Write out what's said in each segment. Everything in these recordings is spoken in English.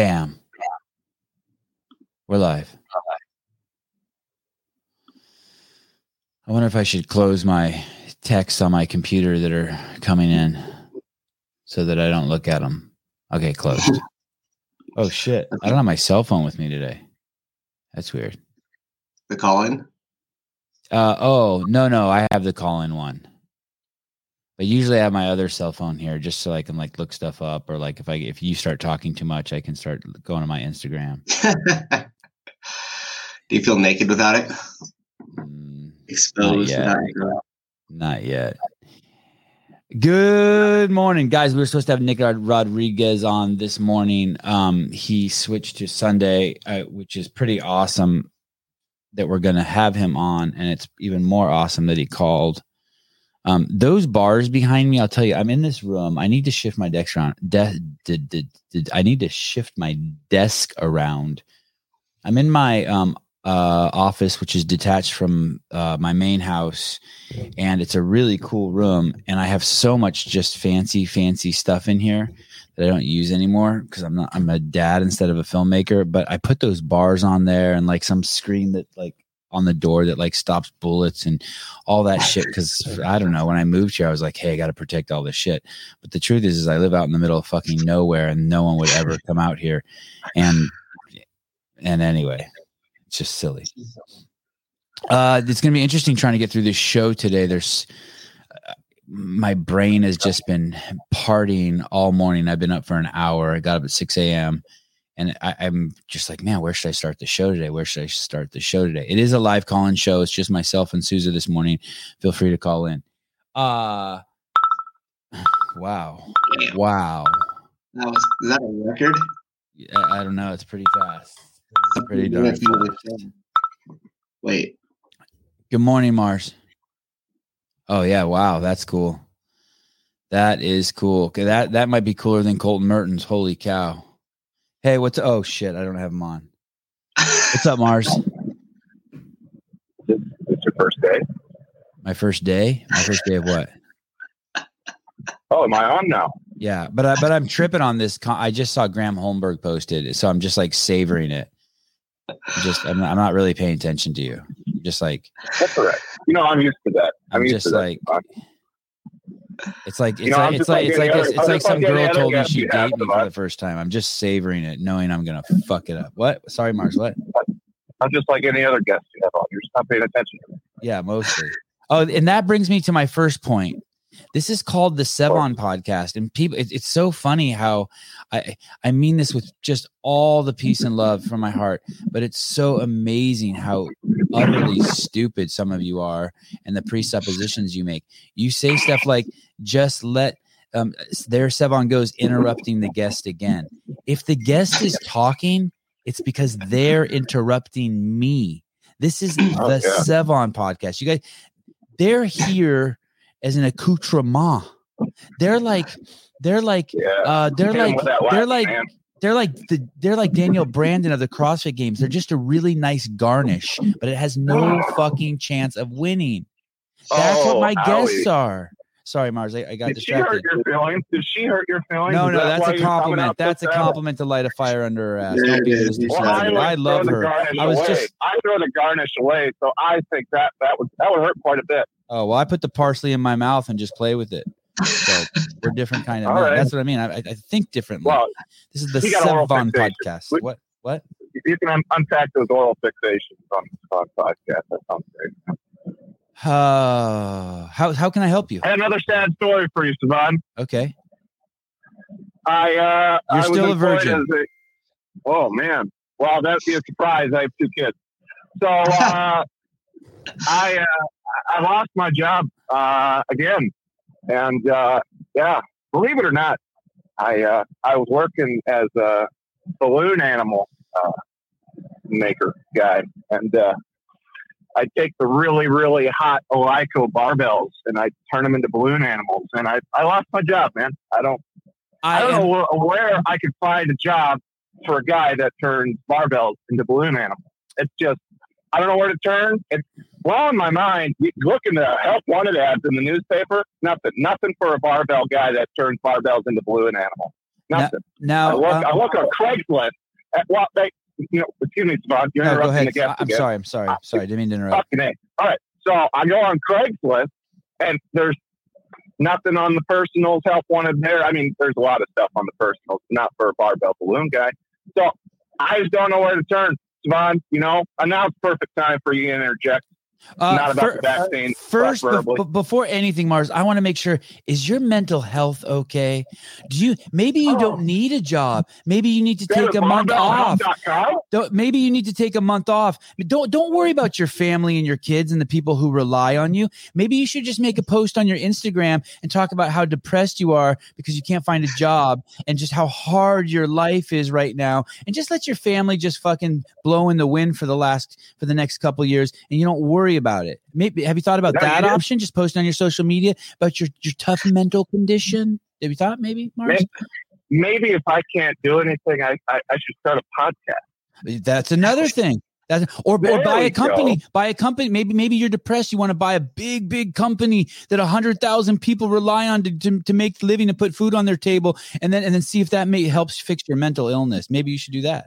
Bam. We're live. I wonder if I should close my texts on my computer that are coming in so that I don't look at them. Okay, closed. oh shit. I don't have my cell phone with me today. That's weird. The call in? Uh oh, no, no, I have the call in one. But usually I have my other cell phone here just so I can like look stuff up or like if I if you start talking too much, I can start going to my Instagram. Do you feel naked without it? Mm, Exposed yet. Not yet. Good morning, guys. We were supposed to have Nick Rodriguez on this morning. Um, he switched to Sunday, uh, which is pretty awesome that we're going to have him on, and it's even more awesome that he called. Um, those bars behind me, I'll tell you, I'm in this room. I need to shift my desk around. De- de- de- I need to shift my desk around. I'm in my um, uh, office, which is detached from uh, my main house, and it's a really cool room. And I have so much just fancy, fancy stuff in here that I don't use anymore because I'm not. I'm a dad instead of a filmmaker. But I put those bars on there and like some screen that like on the door that like stops bullets and all that shit. Because I don't know. When I moved here, I was like, hey, I got to protect all this shit. But the truth is, is I live out in the middle of fucking nowhere, and no one would ever come out here. And and anyway, it's just silly. Uh, it's going to be interesting trying to get through this show today. There's uh, my brain has just been partying all morning. I've been up for an hour. I got up at 6 a.m. And I, I'm just like, man, where should I start the show today? Where should I start the show today? It is a live call in show. It's just myself and Souza this morning. Feel free to call in. Uh, wow. Damn. Wow. That was, is that a record? I, I don't know. It's pretty fast. It's pretty darn fast. Wait, Good morning, Mars. Oh yeah, wow, that's cool. That is cool. That that might be cooler than Colton Mertens. Holy cow! Hey, what's oh shit? I don't have him on. What's up, Mars? It's your first day. My first day. My first day of what? Oh, am I on now? Yeah, but I, but I'm tripping on this. Con- I just saw Graham Holmberg posted, so I'm just like savoring it. I'm just I'm not, I'm not really paying attention to you. I'm just like That's all right. You know, I'm used to that. I'm, I'm just that. It's like it's You know, like it's like it's like other- it's like some girl told me she'd date me for the first time. I'm just savoring it, knowing I'm gonna fuck it up. What? Sorry, Mars. What? I'm just like any other guest you have on. You're just not paying attention to me. Yeah, mostly. Oh, and that brings me to my first point. This is called the Sevan podcast, and people. It, it's so funny how I I mean this with just all the peace and love from my heart, but it's so amazing how utterly stupid some of you are and the presuppositions you make. You say stuff like, "Just let." Um, there, Sevan goes interrupting the guest again. If the guest is talking, it's because they're interrupting me. This is Oh, the yeah. Sevan podcast. You guys, they're here as an accoutrement. They're like, they're like, Yeah. uh, they're like, they're like, man. They're like the they're like Danielle Brandon of the CrossFit Games. They're just a really nice garnish, but it has no fucking chance of winning. That's what Oh, my guests Howie. are. Sorry, Mars, I, I got Did she hurt distracted. your feelings? Did she hurt your feelings? No, no, that that's a compliment. That's a compliment to light a fire under her ass. Yeah, Don't be it is. Well, I, like I love her. I was away. just I throw the garnish away, so I think that that would that would hurt quite a bit. oh well, I put the parsley in my mouth and just play with it. So we're different kind of right. That's what I mean. I, I think differently. Well, this is the Sevan podcast. We- What? What? you can un- unpack those oral fixations on on podcast. That sounds great. Uh, how how can I help you? I another sad story for you, Sevan. Okay. I uh, You're I still a virgin. a- oh man! Well, that'd be a surprise. I have two kids, so uh, I uh, I lost my job uh, again, and uh, yeah, believe it or not, I uh, I was working as a balloon animal uh, maker guy, and uh, I take the really really hot Eleiko barbells and I turn them into balloon animals, and I I lost my job, man. I don't. I, don't am- know where I could find a job for a guy that turns barbells into balloon animals. It's just, I don't know where to turn. It's blowing my mind. You Look in the help wanted ads in the newspaper. Nothing, nothing for a barbell guy that turns barbells into balloon animal. Nothing. Now, I look, uh, I look on Craigslist. At, well, they, you know, excuse me, Sevan, you're no, go interrupting ahead. the guest I- I'm again. sorry. I'm sorry. Sorry. Didn't mean to interrupt. Fucking. All right. So I go on Craigslist and there's nothing on the personals help wanted there. I mean, there's a lot of stuff on the personals, not for a barbell balloon guy. So I just don't know where to turn. Sevan, you know, and now it's perfect time for you to interject. Uh, not about fir- the vaccine. First, be- preferably. before anything, Mars, I want to make sure is your mental health okay? Do you maybe you Oh. don't need a job? Maybe you need to take a month off. Maybe you need to take a month off. Don't don't worry about your family and your kids and the people who rely on you. Maybe you should just make a post on your Instagram and talk about how depressed you are because you can't find a job and just how hard your life is right now. And just let your family just fucking blow in the wind for the last for the next couple years and you don't worry about it. Maybe have you thought about No, that option? Just post on your social media about your your tough mental condition. Have you thought maybe, Mars? Maybe if I can't do anything, I, I, I should start a podcast. That's another thing. That's, or, or buy a company. go. Buy a company. Maybe maybe you're depressed. You want to buy a big big company that a hundred thousand people rely on to, to to make a living to put food on their table, and then and then see if that may helps fix your mental illness. Maybe you should do that.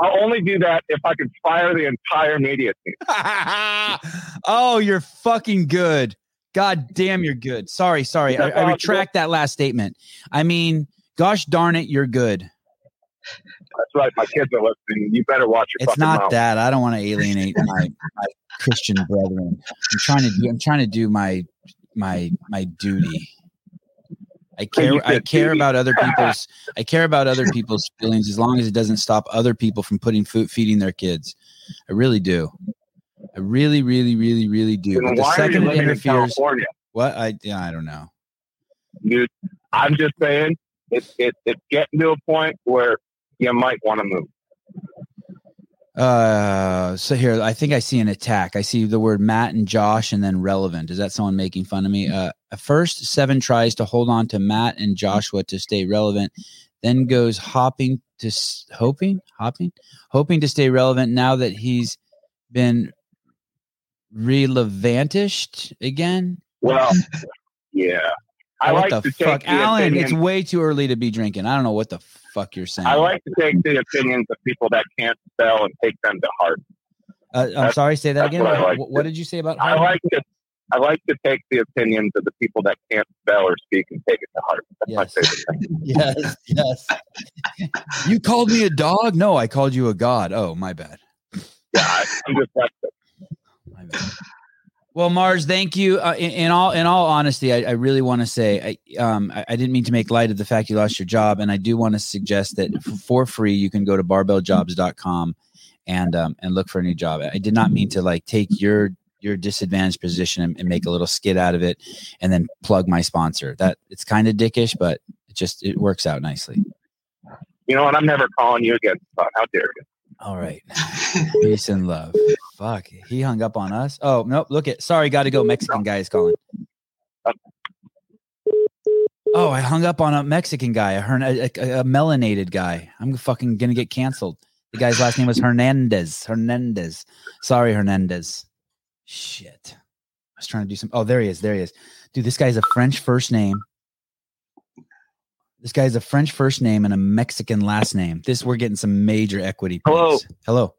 I'll only do that if I can fire the entire media team. oh, you're fucking good. God damn, you're good. Sorry, sorry. I, I retract that last statement. I mean, gosh darn it, you're good. That's right. My kids are listening. You better watch your It's not mouth. that. I don't want to alienate my, my Christian brethren. I'm trying to do. I'm trying to do my my my duty. I care. I care about other people's. I care about other people's feelings as long as it doesn't stop other people from putting food feeding their kids. I really do. I really, really, really, really do. But the why are you second it living in California? what I yeah, I don't know. Dude, I'm just saying it's it, it's getting to a point where you might want to move. Uh, so here, I think I see an attack. I see the word Matt and Josh and then relevant. Is that someone making fun of me? Uh, first, Sevan tries to hold on to Matt and Joshua to stay relevant, then goes hopping to hoping, hopping, hoping to stay relevant now that he's been relevantished again. Well, yeah. I what like the to take fuck, the Alan? opinion- It's way too early to be drinking. I don't know what the fuck you're saying. I like to take the opinions of people that can't spell and take them to heart. uh, I'm that's- sorry. Say that again. what I What, like what- what did you say about? I like to I like to take the opinions of the people that can't spell or speak and take it to heart. That's my Yes. favorite thing. yes, yes. you called me a dog? No, I called you a god. Oh, my bad. Yeah, I- I'm just like My bad. Well, Mars, thank you. Uh, in, in all in all honesty, I, I really want to say I um I, I didn't mean to make light of the fact you lost your job, and I do want to suggest that for free you can go to barbelljobs.com and um and look for a new job. I did not mean to like take your your disadvantaged position and, and make a little skit out of it, and then plug my sponsor. That it's kind of dickish, but it just it works out nicely. you know what? I'm never calling you again. How dare you? All right. Peace and love. Fuck. He hung up on us. Oh, nope. Look at sorry, gotta go. Mexican guy is calling. Oh, I hung up on a Mexican guy, a, Hern- a, a, a melanated guy. I'm fucking gonna get canceled. The guy's last name was Hernandez. Hernandez. Sorry, Hernandez. Shit. I was trying to do some. Oh, there he is. There he is. Dude, this guy's a French first name. This guy's a French first name and a Mexican last name. This we're getting some major equity. Hello. points. Hello.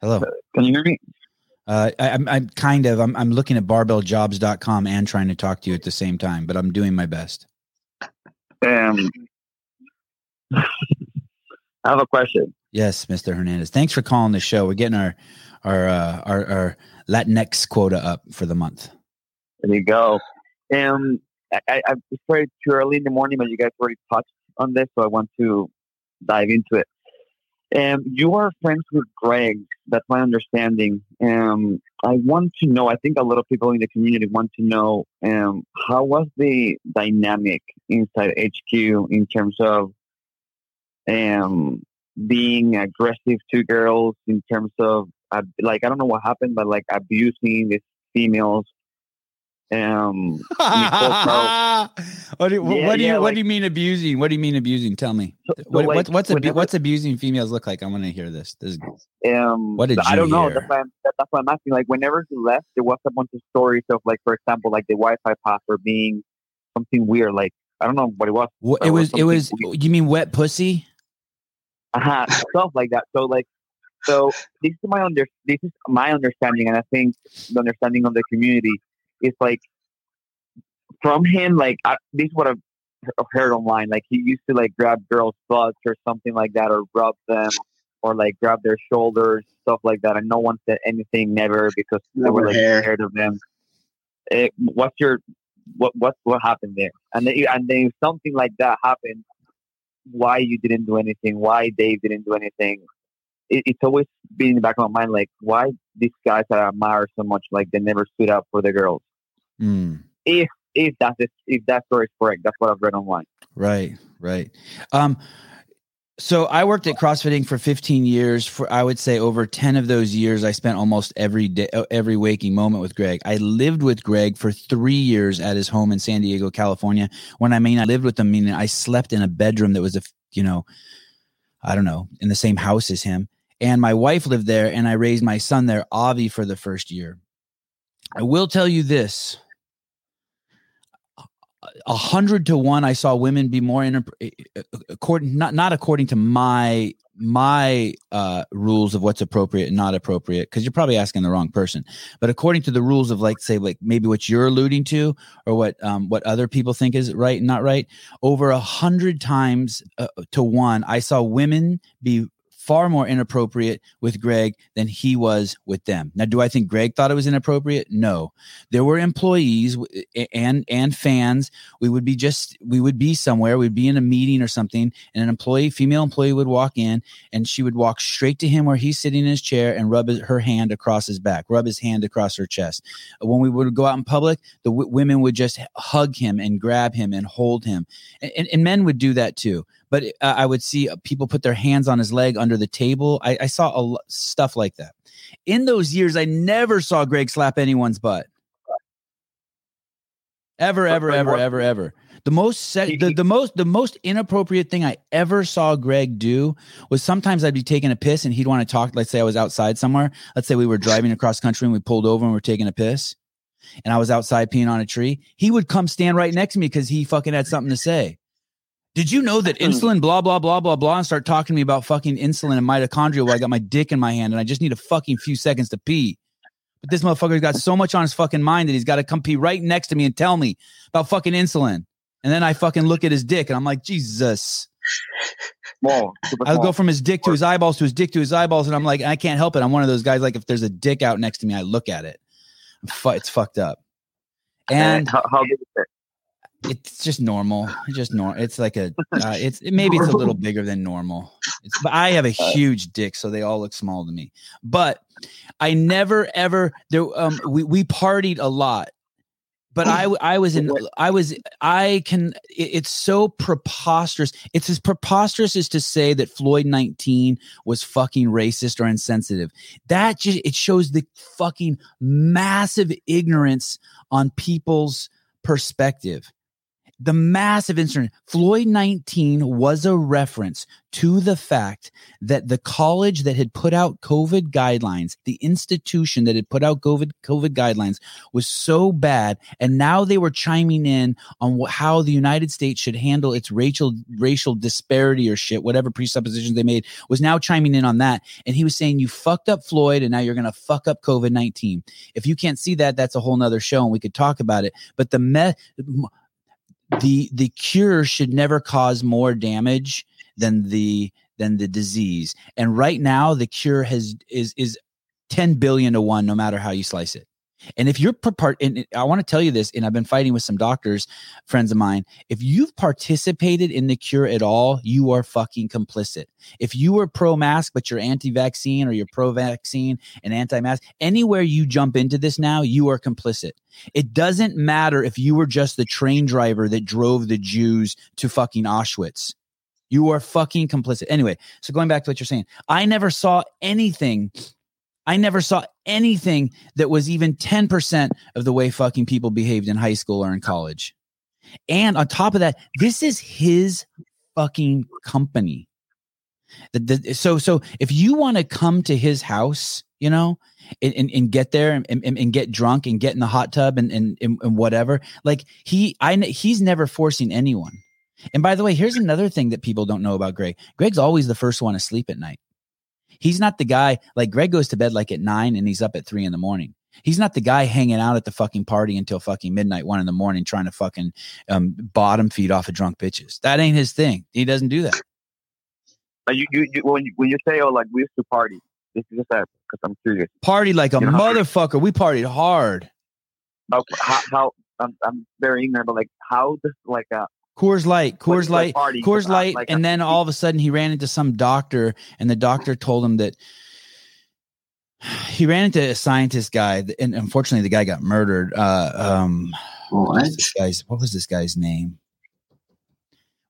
Hello. Can you hear me? Uh, I, I'm, I'm kind of, I'm, I'm looking at barbelljobs.com and trying to talk to you at the same time, but I'm doing my best. Um, I have a question. Yes, Mr. Hernandez. Thanks for calling the show. We're getting our, our, uh, our, our Latinx quota up for the month. There you go. Um, I, I, it's very too early in the morning, but you guys already touched on this, so I want to dive into it. Um, you are friends with Greg. That's my understanding. Um, I want to know. I think a lot of people in the community want to know um, how was the dynamic inside HQ in terms of um, being aggressive to girls, in terms of like I don't know what happened, but like abusing the females. Um, what do, you- Yeah, what do you yeah, what like- do you mean abusing? What do you mean abusing? Tell me. So- so, what, like, what, what's abu- whenever- what's abusing females look like? I want to hear this. This is Um, What did I don't know. hear? That's why, I'm, that, that's why I'm asking. Like, whenever he left, there was a bunch of stories of, like, for example, like the Wi-Fi password being something weird, like I don't know what it was. It was. It was. weird. You mean wet pussy? uh stuff like that. So like, so this is my under this is my understanding, and I think the understanding of the community is like from him. Like I, this is what I've he- heard online. Like he used to like grab girls' butts or something like that, or rub them, or like grab their shoulders, stuff like that. And no one said anything, never, because they were Never like hair. scared of them. Eh, what's your what what what happened there? And then, and then if something like that happened, why you didn't do anything? Why Dave didn't do anything? It, it's always been in the back of my mind, like why these guys that I admire so much, like they never stood up for the girls. Mm, If if that's the- if that story is correct, that's what I've read online. right. Right. Um. So I worked at CrossFitting for 15 years. For I would say over 10 of those years, I spent almost every day, uh, every waking moment with Greg. I lived with Greg for three years at his home in San Diego, California. When I mean I lived with him, meaning I slept in a bedroom that was a you know, I don't know, in the same house as him. And my wife lived there, and I raised my son there, Avi, for the first year. I will tell you this: a hundred to one, I saw women be more in according not not according to my my uh rules of what's appropriate and not appropriate because you're probably asking the wrong person. But according to the rules of like say like maybe what you're alluding to or what um what other people think is right and not right over a hundred times uh, to one i saw women be far more inappropriate with Greg than he was with them. Now, do I think Greg thought it was inappropriate? No. There were employees and and fans. We would be just we would be somewhere. We'd be in a meeting or something, and an employee, female employee, would walk in, and she would walk straight to him where he's sitting in his chair and rub his, her hand across his back, rub his hand across her chest. When we would go out in public, the w- women would just hug him and grab him and hold him, and, and, and men would do that too but uh, I would see uh, people put their hands on his leg under the table. I, I saw a stuff like that. In those years, I never saw Greg slap anyone's butt. Ever, ever, ever, ever, ever. The most se- the, the most the most inappropriate thing I ever saw Greg do was sometimes I'd be taking a piss and he'd want to talk. Let's say I was outside somewhere. Let's say we were driving across country and we pulled over and we're taking a piss, and I was outside peeing on a tree. He would come stand right next to me because he fucking had something to say. Did you know that hmm. insulin, blah, blah, blah, blah, blah, and start talking to me about fucking insulin and mitochondria while I got my dick in my hand and I just need a fucking few seconds to pee? But this motherfucker's got so much on his fucking mind that he's got to come pee right next to me and tell me about fucking insulin. And then I fucking look at his dick and I'm like, Jesus. Small, I'll go from his dick to his eyeballs to his dick to his eyeballs. And I'm like, I can't help it. I'm one of those guys, like, if there's a dick out next to me, I look at it. Fu- it's fucked up. And how, how big is it? It's just normal. It's just normal. It's like a. Uh, it's it, maybe it's a little bigger than normal. It's, but I have a huge dick, so they all look small to me. But I never ever there. Um, we we partied a lot, but I I was in I was I can. It, it's so preposterous. It's as preposterous as to say that Floyd nineteen was fucking racist or insensitive. That just it shows the fucking massive ignorance on people's perspective the massive incident. Floyd 19 was a reference to the fact that the college that had put out COVID guidelines, the institution that had put out COVID, COVID guidelines was so bad. And now they were chiming in on wh- how the United States should handle its racial, racial disparity or shit, whatever presuppositions they made was now chiming in on that. And he was saying, you fucked up Floyd and now you're going to fuck up COVID 19. If you can't see that, that's a whole nother show and we could talk about it. But the me- the the cure should never cause more damage than the than the disease. And right now the cure has is is 10 billion to 1 no matter how you slice it and if you're part and i want to tell you this and i've been fighting with some doctors friends of mine if you've participated in the cure at all you are fucking complicit if you were pro mask but you're anti-vaccine or you're pro vaccine and anti-mask anywhere you jump into this now you are complicit it doesn't matter if you were just the train driver that drove the Jews to fucking Auschwitz. You are fucking complicit. Anyway, so going back to what you're saying, I never saw anything. I never saw anything that was even 10% of the way fucking people behaved in high school or in college. And on top of that, this is his fucking company. The, the, so so if you want to come to his house, you know, and, and, and get there and, and, and get drunk and get in the hot tub and, and, and whatever. Like he, I, he's never forcing anyone. And by the way, here's another thing that people don't know about Greg. Greg's always the first one to sleep at night. He's not the guy like Greg goes to bed like at nine and he's up at three in the morning. He's not the guy hanging out at the fucking party until fucking midnight, one in the morning, trying to fucking um, bottom feed off of drunk bitches. That ain't his thing. He doesn't do that. You, you, you when you when you say oh like we used to party, this is just that because I'm curious. Party like a You know motherfucker. We partied hard. How how, how I'm, I'm very ignorant, but like how does like uh Coors Light, Coors Light? Coors Light, like, and then all of a sudden he ran into some doctor, and the doctor told him that he ran into a scientist guy, and unfortunately the guy got murdered. Uh, um, what What? was this guy's what was this guy's name?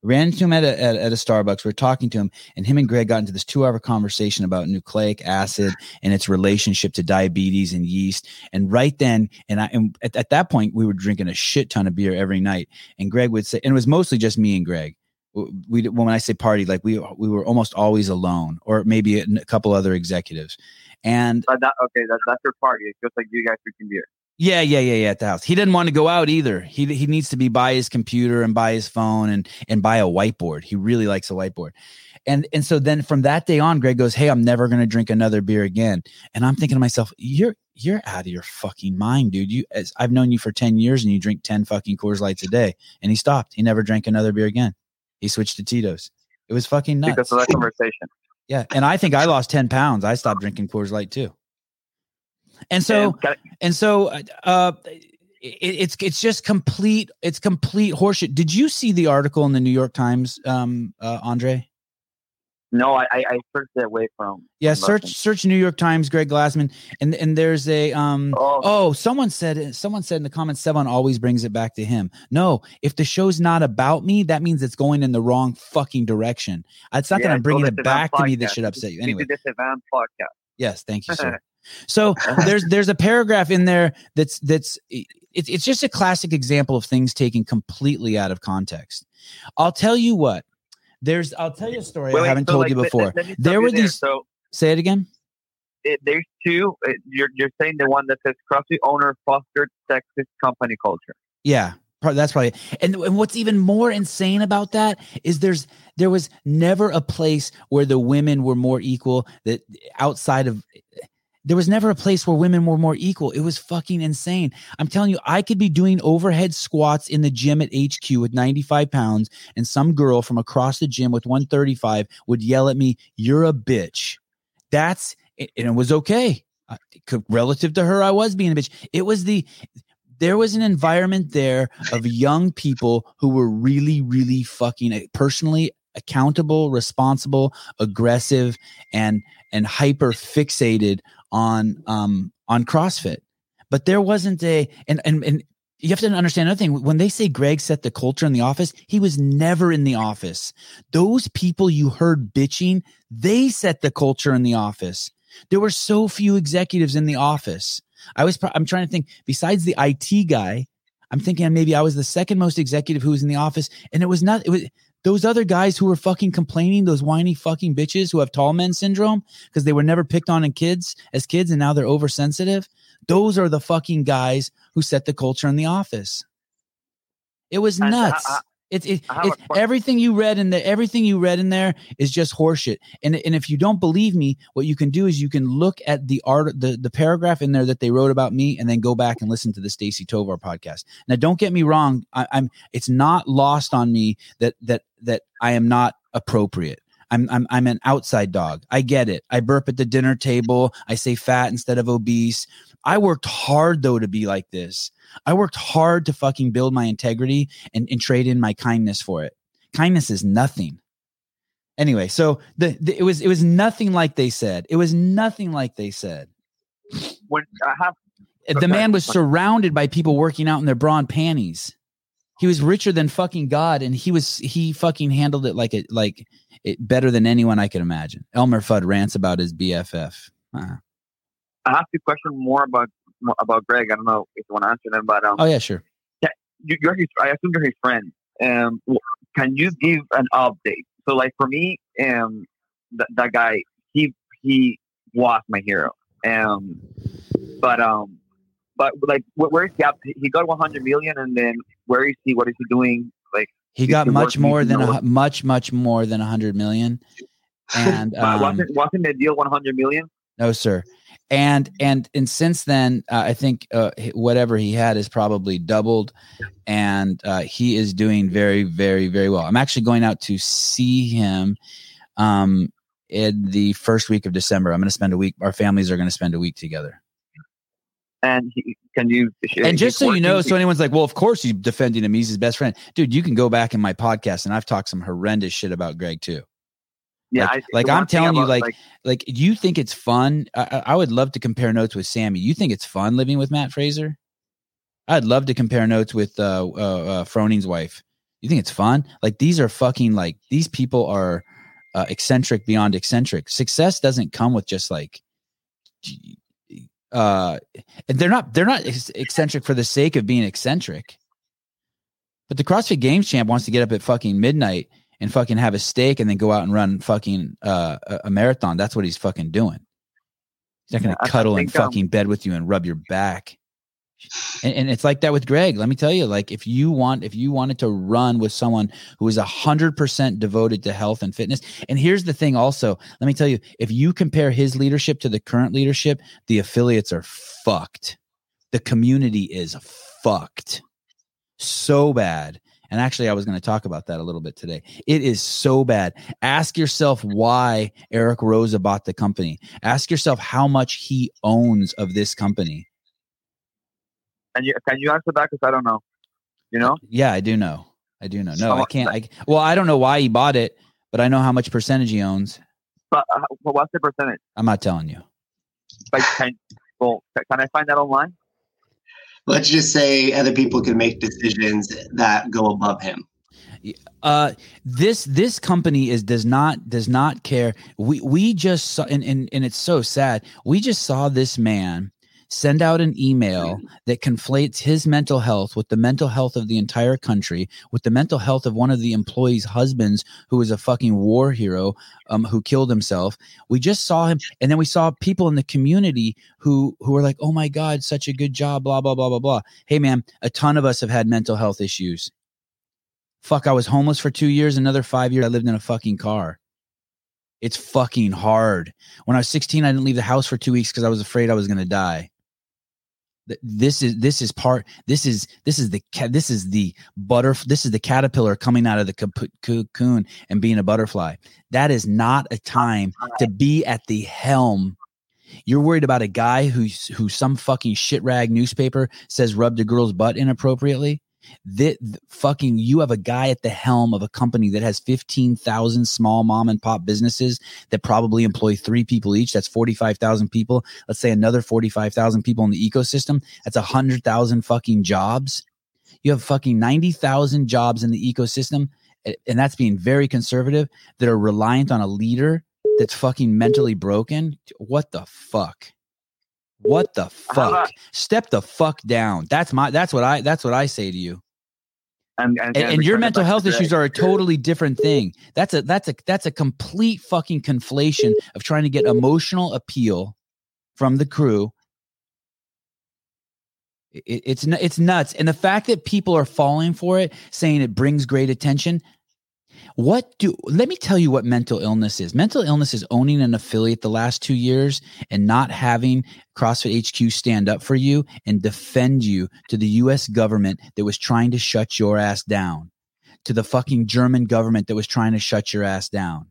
Ran into him at a, at, at a Starbucks. We are talking to him, and him and Greg got into this two hour conversation about nucleic acid and its relationship to diabetes and yeast. And right then, and I and at, at that point, we were drinking a shit ton of beer every night. And Greg would say, and it was mostly just me and Greg. We when I say party, like we we were almost always alone, or maybe a, a couple other executives. And that okay that, that's your party. It's just like you guys drinking beer. Yeah, yeah, yeah, yeah. At the house, he didn't want to go out either. He he needs to be by his computer and by his phone and and by a whiteboard. He really likes a whiteboard. And and so then from that day on, Greg goes, "Hey, I'm never going to drink another beer again." And I'm thinking to myself, "You're you're out of your fucking mind, dude. You as I've known you for ten years and you drink ten fucking Coors Lights a day." And he stopped. He never drank another beer again. He switched to Tito's. It was fucking nuts. Because of that conversation. Yeah, and I think I lost ten pounds. I stopped drinking Coors Light too. And so And and so uh, uh it, it's it's just complete it's complete horseshit did you see the article in the new york times um uh, andre no, I I, I searched it away from. yeah from search Russian. search new york times greg glassman and and there's a um Oh, oh someone said someone said in the comments sevan always brings it back to him no if the show's not about me that means it's going in the wrong fucking direction it's not that i'm bringing it back to me that should upset you anyway is this Ivan podcast. Yes, thank you, sir. So uh-huh. there's there's a paragraph in there that's that's it's it's just a classic example of things taken completely out of context. I'll tell you what. There's I'll tell you a story Wait, I haven't so, told like, you before. let- let me stop There were these- So Say it again. it, there's two. It, you're you're saying the one that says CrossFit owner fostered sexist company culture. Yeah, that's probably. And, and what's even more insane about that is there's there was never a place where the women were more equal. That outside of there was never a place where women were more equal. It was fucking insane. I'm telling you, I could be doing overhead squats in the gym at HQ with 95 pounds, and some girl from across the gym with 135 would yell at me, "You're a bitch." That's and it was okay. Co- relative to her, I was being a bitch. It was the there was an environment there of young people who were really, really fucking uh, personally accountable, responsible, aggressive, and and hyper fixated on um on CrossFit. But there wasn't a and and and you have to understand another thing. When they say Greg set the culture in the office, he was never in the office. Those people you heard bitching, they set the culture in the office. There were so few executives in the office. I was, I'm trying to think, besides the IT guy, I'm thinking maybe I was the second most executive who was in the office. And it was not, it was those other guys who were fucking complaining, those whiny fucking bitches who have tall men syndrome because they were never picked on in kids as kids and now they're oversensitive. Those are the fucking guys who set the culture in the office. It was uh, nuts. uh, It's it, it's everything you read in there. Everything you read in there is just horseshit. And and if you don't believe me, what you can do is you can look at the art, the the paragraph in there that they wrote about me, and then go back and listen to the Stacy Tovar podcast. Now, don't get me wrong. I, I'm. It's not lost on me that that that I am not appropriate. I'm, I'm I'm an outside dog. I get it. I burp at the dinner table. I say fat instead of obese. I worked hard though to be like this. I worked hard to fucking build my integrity and, and trade in my kindness for it. Kindness is nothing. Anyway, so the, the it was it was nothing like they said. It was nothing like they said. When I have The man was surrounded by people working out in their bra and panties. He was richer than fucking God, and he was he fucking handled it like it like it better than anyone I could imagine. Elmer Fudd rants about his BFF. Uh, I have to question more about about Greg. I don't know if you want to answer them, but um, oh yeah, sure. you, you're his. I assume you're his friend. Um, can you give an update? So, like for me, um, th- that guy, he he was my hero, Um, but um, but like, wh- where is he at? He got 100 million, and then where is he? What is he doing? Like, He got much more than a, much much more than hundred million. And um, wasn't wasn't the deal 100 million? No, sir. And and and since then, uh, I think uh, whatever he had is probably doubled, and uh, he is doing very, very, very well. I'm actually going out to see him um, in the first week of December. I'm going to spend a week. Our families are going to spend a week together. And he, can you? And just so you know, so anyone's like, "Well, of course he's defending him. He's his best friend, dude." You can go back in my podcast, and I've talked some horrendous shit about Greg too. Yeah, like- like i'm telling you, about, like- like you think it's fun? I, I would love to compare notes with sammy. You think it's fun living with Mat Fraser? I'd love to compare notes with uh, uh, uh froning's wife. You think it's fun? Like these are fucking like these people are uh, eccentric beyond eccentric. Success doesn't come with just like uh and they're not they're not eccentric for the sake of being eccentric. But the crossfit games champ wants to get up at fucking midnight and fucking have a steak and then go out and run fucking uh, a, a marathon. That's what he's fucking doing. He's not going to cuddle in um, fucking bed with you and rub your back. And, and it's like that with Greg. Let me tell you, like if you want, if you wanted to run with someone who is a hundred percent devoted to health and fitness, and here's the thing, also, let me tell you, if you compare his leadership to the current leadership, the affiliates are fucked. The community is fucked so bad. And actually, I was going to talk about that a little bit today. It is so bad. Ask yourself why Eric Roza bought the company. Ask yourself how much he owns of this company. and you, can you answer that? Because I don't know. You know, Yeah, I do know. I do know. No, I can't. I, well, I don't know why he bought it, but I know how much percentage he owns. but uh, what's the percentage? I'm not telling you. Like, can, well, can I find that online? Let's just say other people can make decisions that go above him. uh this this company is does not does not care we we just saw and, and and it's so sad we just saw this man send out an email that conflates his mental health with the mental health of the entire country with the mental health of one of the employees husbands who is a fucking war hero um who killed himself we just saw him and then we saw people in the community who who were like oh my god such a good job blah blah blah blah blah hey man a ton of us have had mental health issues Fuck, I was homeless for two years. Another five years, I lived in a fucking car. It's fucking hard. When I was 16, I didn't leave the house for two weeks because I was afraid I was going to die. Th- This is this is part. This is this is the this is the butter. This is the caterpillar coming out of the cocoon- cocoon and being a butterfly. That is not a time to be at the helm. You're worried about a guy who's who some fucking shit rag newspaper says rubbed a girl's butt inappropriately that fucking you have a guy at the helm of a company that has 15,000 small mom and pop businesses that probably employ three people each. That's 45,000 people. Let's say another 45,000 people in the ecosystem. That's 100,000 fucking jobs. You have fucking 90,000 jobs in the ecosystem and that's being very conservative that are reliant on a leader that's fucking mentally broken. What the fuck what the fuck? Step the fuck down. That's my that's what i that's what i say to you. And and, and, and your mental health issues are a totally different thing. That's a that's a that's a complete fucking conflation of trying to get emotional appeal from the crew. It, it's it's nuts. And the fact that people are falling for it saying it brings great attention what do let me tell you what mental illness is. Mental illness is owning an affiliate the last two years and not having crossfit hq stand up for you and defend you to the us government that was trying to shut your ass down to the fucking german government that was trying to shut your ass down.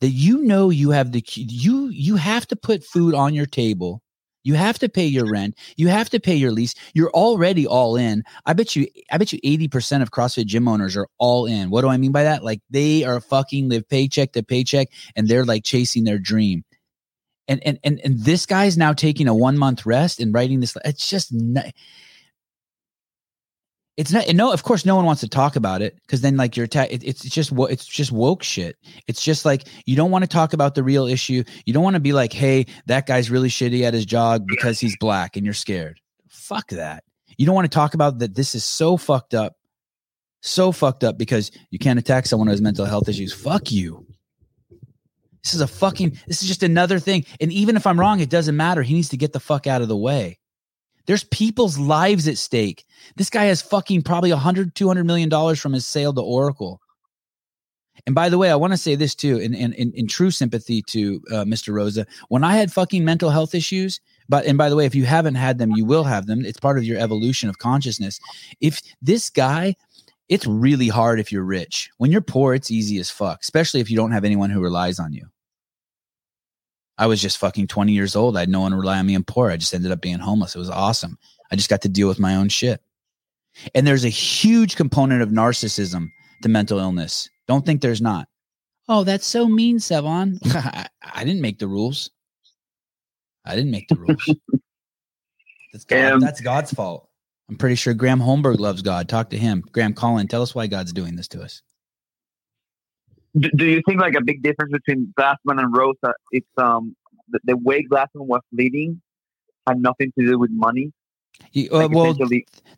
That you know you have the you you have to put food on your table you have to pay your rent. You have to pay your lease. You're already all in. I bet you i bet you 80% of crossfit gym owners are all in. What do i mean by that? Like they are fucking live paycheck to paycheck and they're like chasing their dream. And and and, and this guy's now taking a one month rest and writing this it's just not, it's not no of course no one wants to talk about it because then like you're it, it's just what it's just woke shit it's just like you don't want to talk about the real issue you don't want to be like hey that guy's really shitty at his job because he's black and you're scared fuck that you don't want to talk about that this is so fucked up so fucked up because you can't attack someone who has mental health issues fuck you This is a fucking, this is just another thing. And even if I'm wrong, it doesn't matter. He needs to get the fuck out of the way. There's people's lives at stake. This guy has fucking probably 100, 200 million dollars from his sale to Oracle. And by the way, I want to say this too, in, in, in, in true sympathy to uh, Mr. Roza. When I had fucking mental health issues, but and by the way, if you haven't had them, you will have them. It's part of your evolution of consciousness. If this guy, it's really hard if you're rich. When you're poor, it's easy as fuck, especially if you don't have anyone who relies on you. I was just fucking 20 years old. I had no one to rely on me and poor. I just ended up being homeless. It was awesome. I just got to deal with my own shit. And there's a huge component of narcissism to mental illness. Don't think there's not. Oh, that's so mean, Sevan. I didn't make the rules. I didn't make the rules. that's, God, that's God's fault. I'm pretty sure Graham Holmberg loves God. Talk to him. Graham Collin, tell us why God's doing this to us do you think like a big difference between Glassman and Roza? It's um the, the way Glassman was leading had nothing to do with money. He, uh, like well,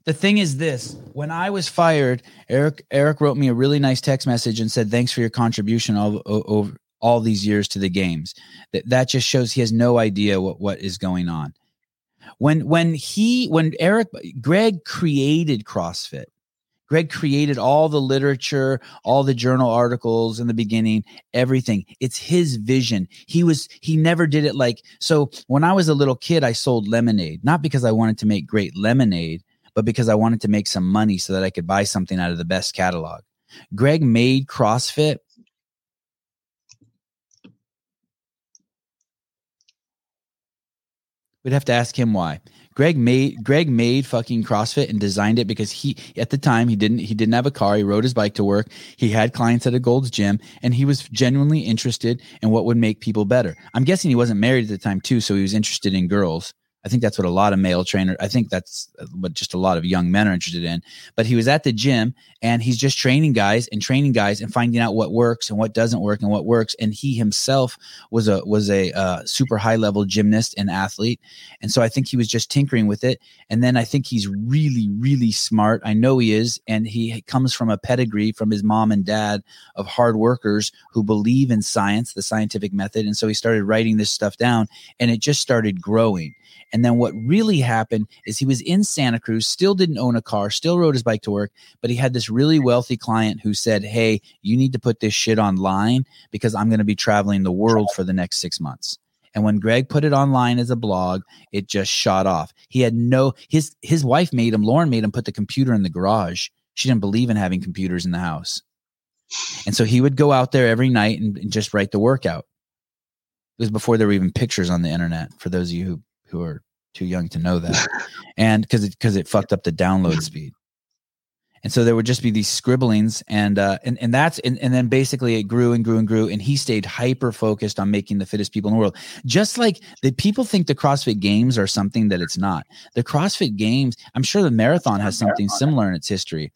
the thing is this: when I was fired, Eric Eric wrote me a really nice text message and said, "Thanks for your contribution all, over all these years to the games." That that just shows he has no idea what what is going on. When when he when Eric Greg created CrossFit, Greg created all the literature, all the journal articles in the beginning, everything. It's his vision. He was, he never did it like, so when I was a little kid, I sold lemonade, not because I wanted to make great lemonade, but because I wanted to make some money so that I could buy something out of the best catalog. Greg made CrossFit. We'd have to ask him why. Greg made Greg made fucking CrossFit and designed it because he at the time he didn't he didn't have a car. He rode his bike to work. He had clients at a Gold's Gym, and he was genuinely interested in what would make people better. I'm guessing he wasn't married at the time too, so he was interested in girls. I think that's what a lot of male trainer. I think that's what just a lot of young men are interested in. But he was at the gym and he's just training guys and training guys and finding out what works and what doesn't work and what works. And he himself was a was a uh, super high level gymnast and athlete. And so I think he was just tinkering with it. And then I think he's really really smart. I know he is, and he comes from a pedigree from his mom and dad of hard workers who believe in science, the scientific method. And so he started writing this stuff down, and it just started growing and then what really happened is he was in Santa Cruz, still didn't own a car, still rode his bike to work, but he had this really wealthy client who said, Hey, you need to put this shit online because I'm going to be traveling the world for the next six months. And when Greg put it online as a blog, it just shot off. He had no his his wife made him, Lauren made him put the computer in the garage. She didn't believe in having computers in the house. And so he would go out there every night and, and just write the workout. It was before there were even pictures on the internet for those of you who who are too young to know that, and because it because it fucked up the download speed. And so there would just be these scribblings, and uh, and and that's and, and then basically it grew and grew and grew, and he stayed hyper focused on making the fittest people in the world. Just like the people think the CrossFit Games are something that it's not. The CrossFit Games, I'm sure the marathon has something similar in its history.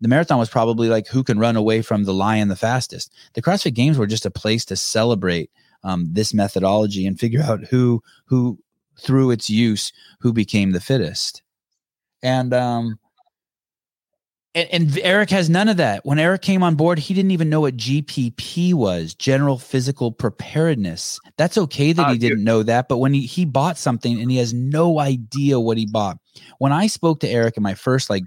The marathon was probably like who can run away from the lion the fastest. The CrossFit Games were just a place to celebrate um, this methodology and figure out who who through its use who became the fittest. And um and, and, Eric has none of that. When Eric came on board, he didn't even know what GPP was, general physical preparedness. That's okay that uh, he didn't know that, but when he, he bought something and he has no idea what he bought. When I spoke to Eric in my first, like,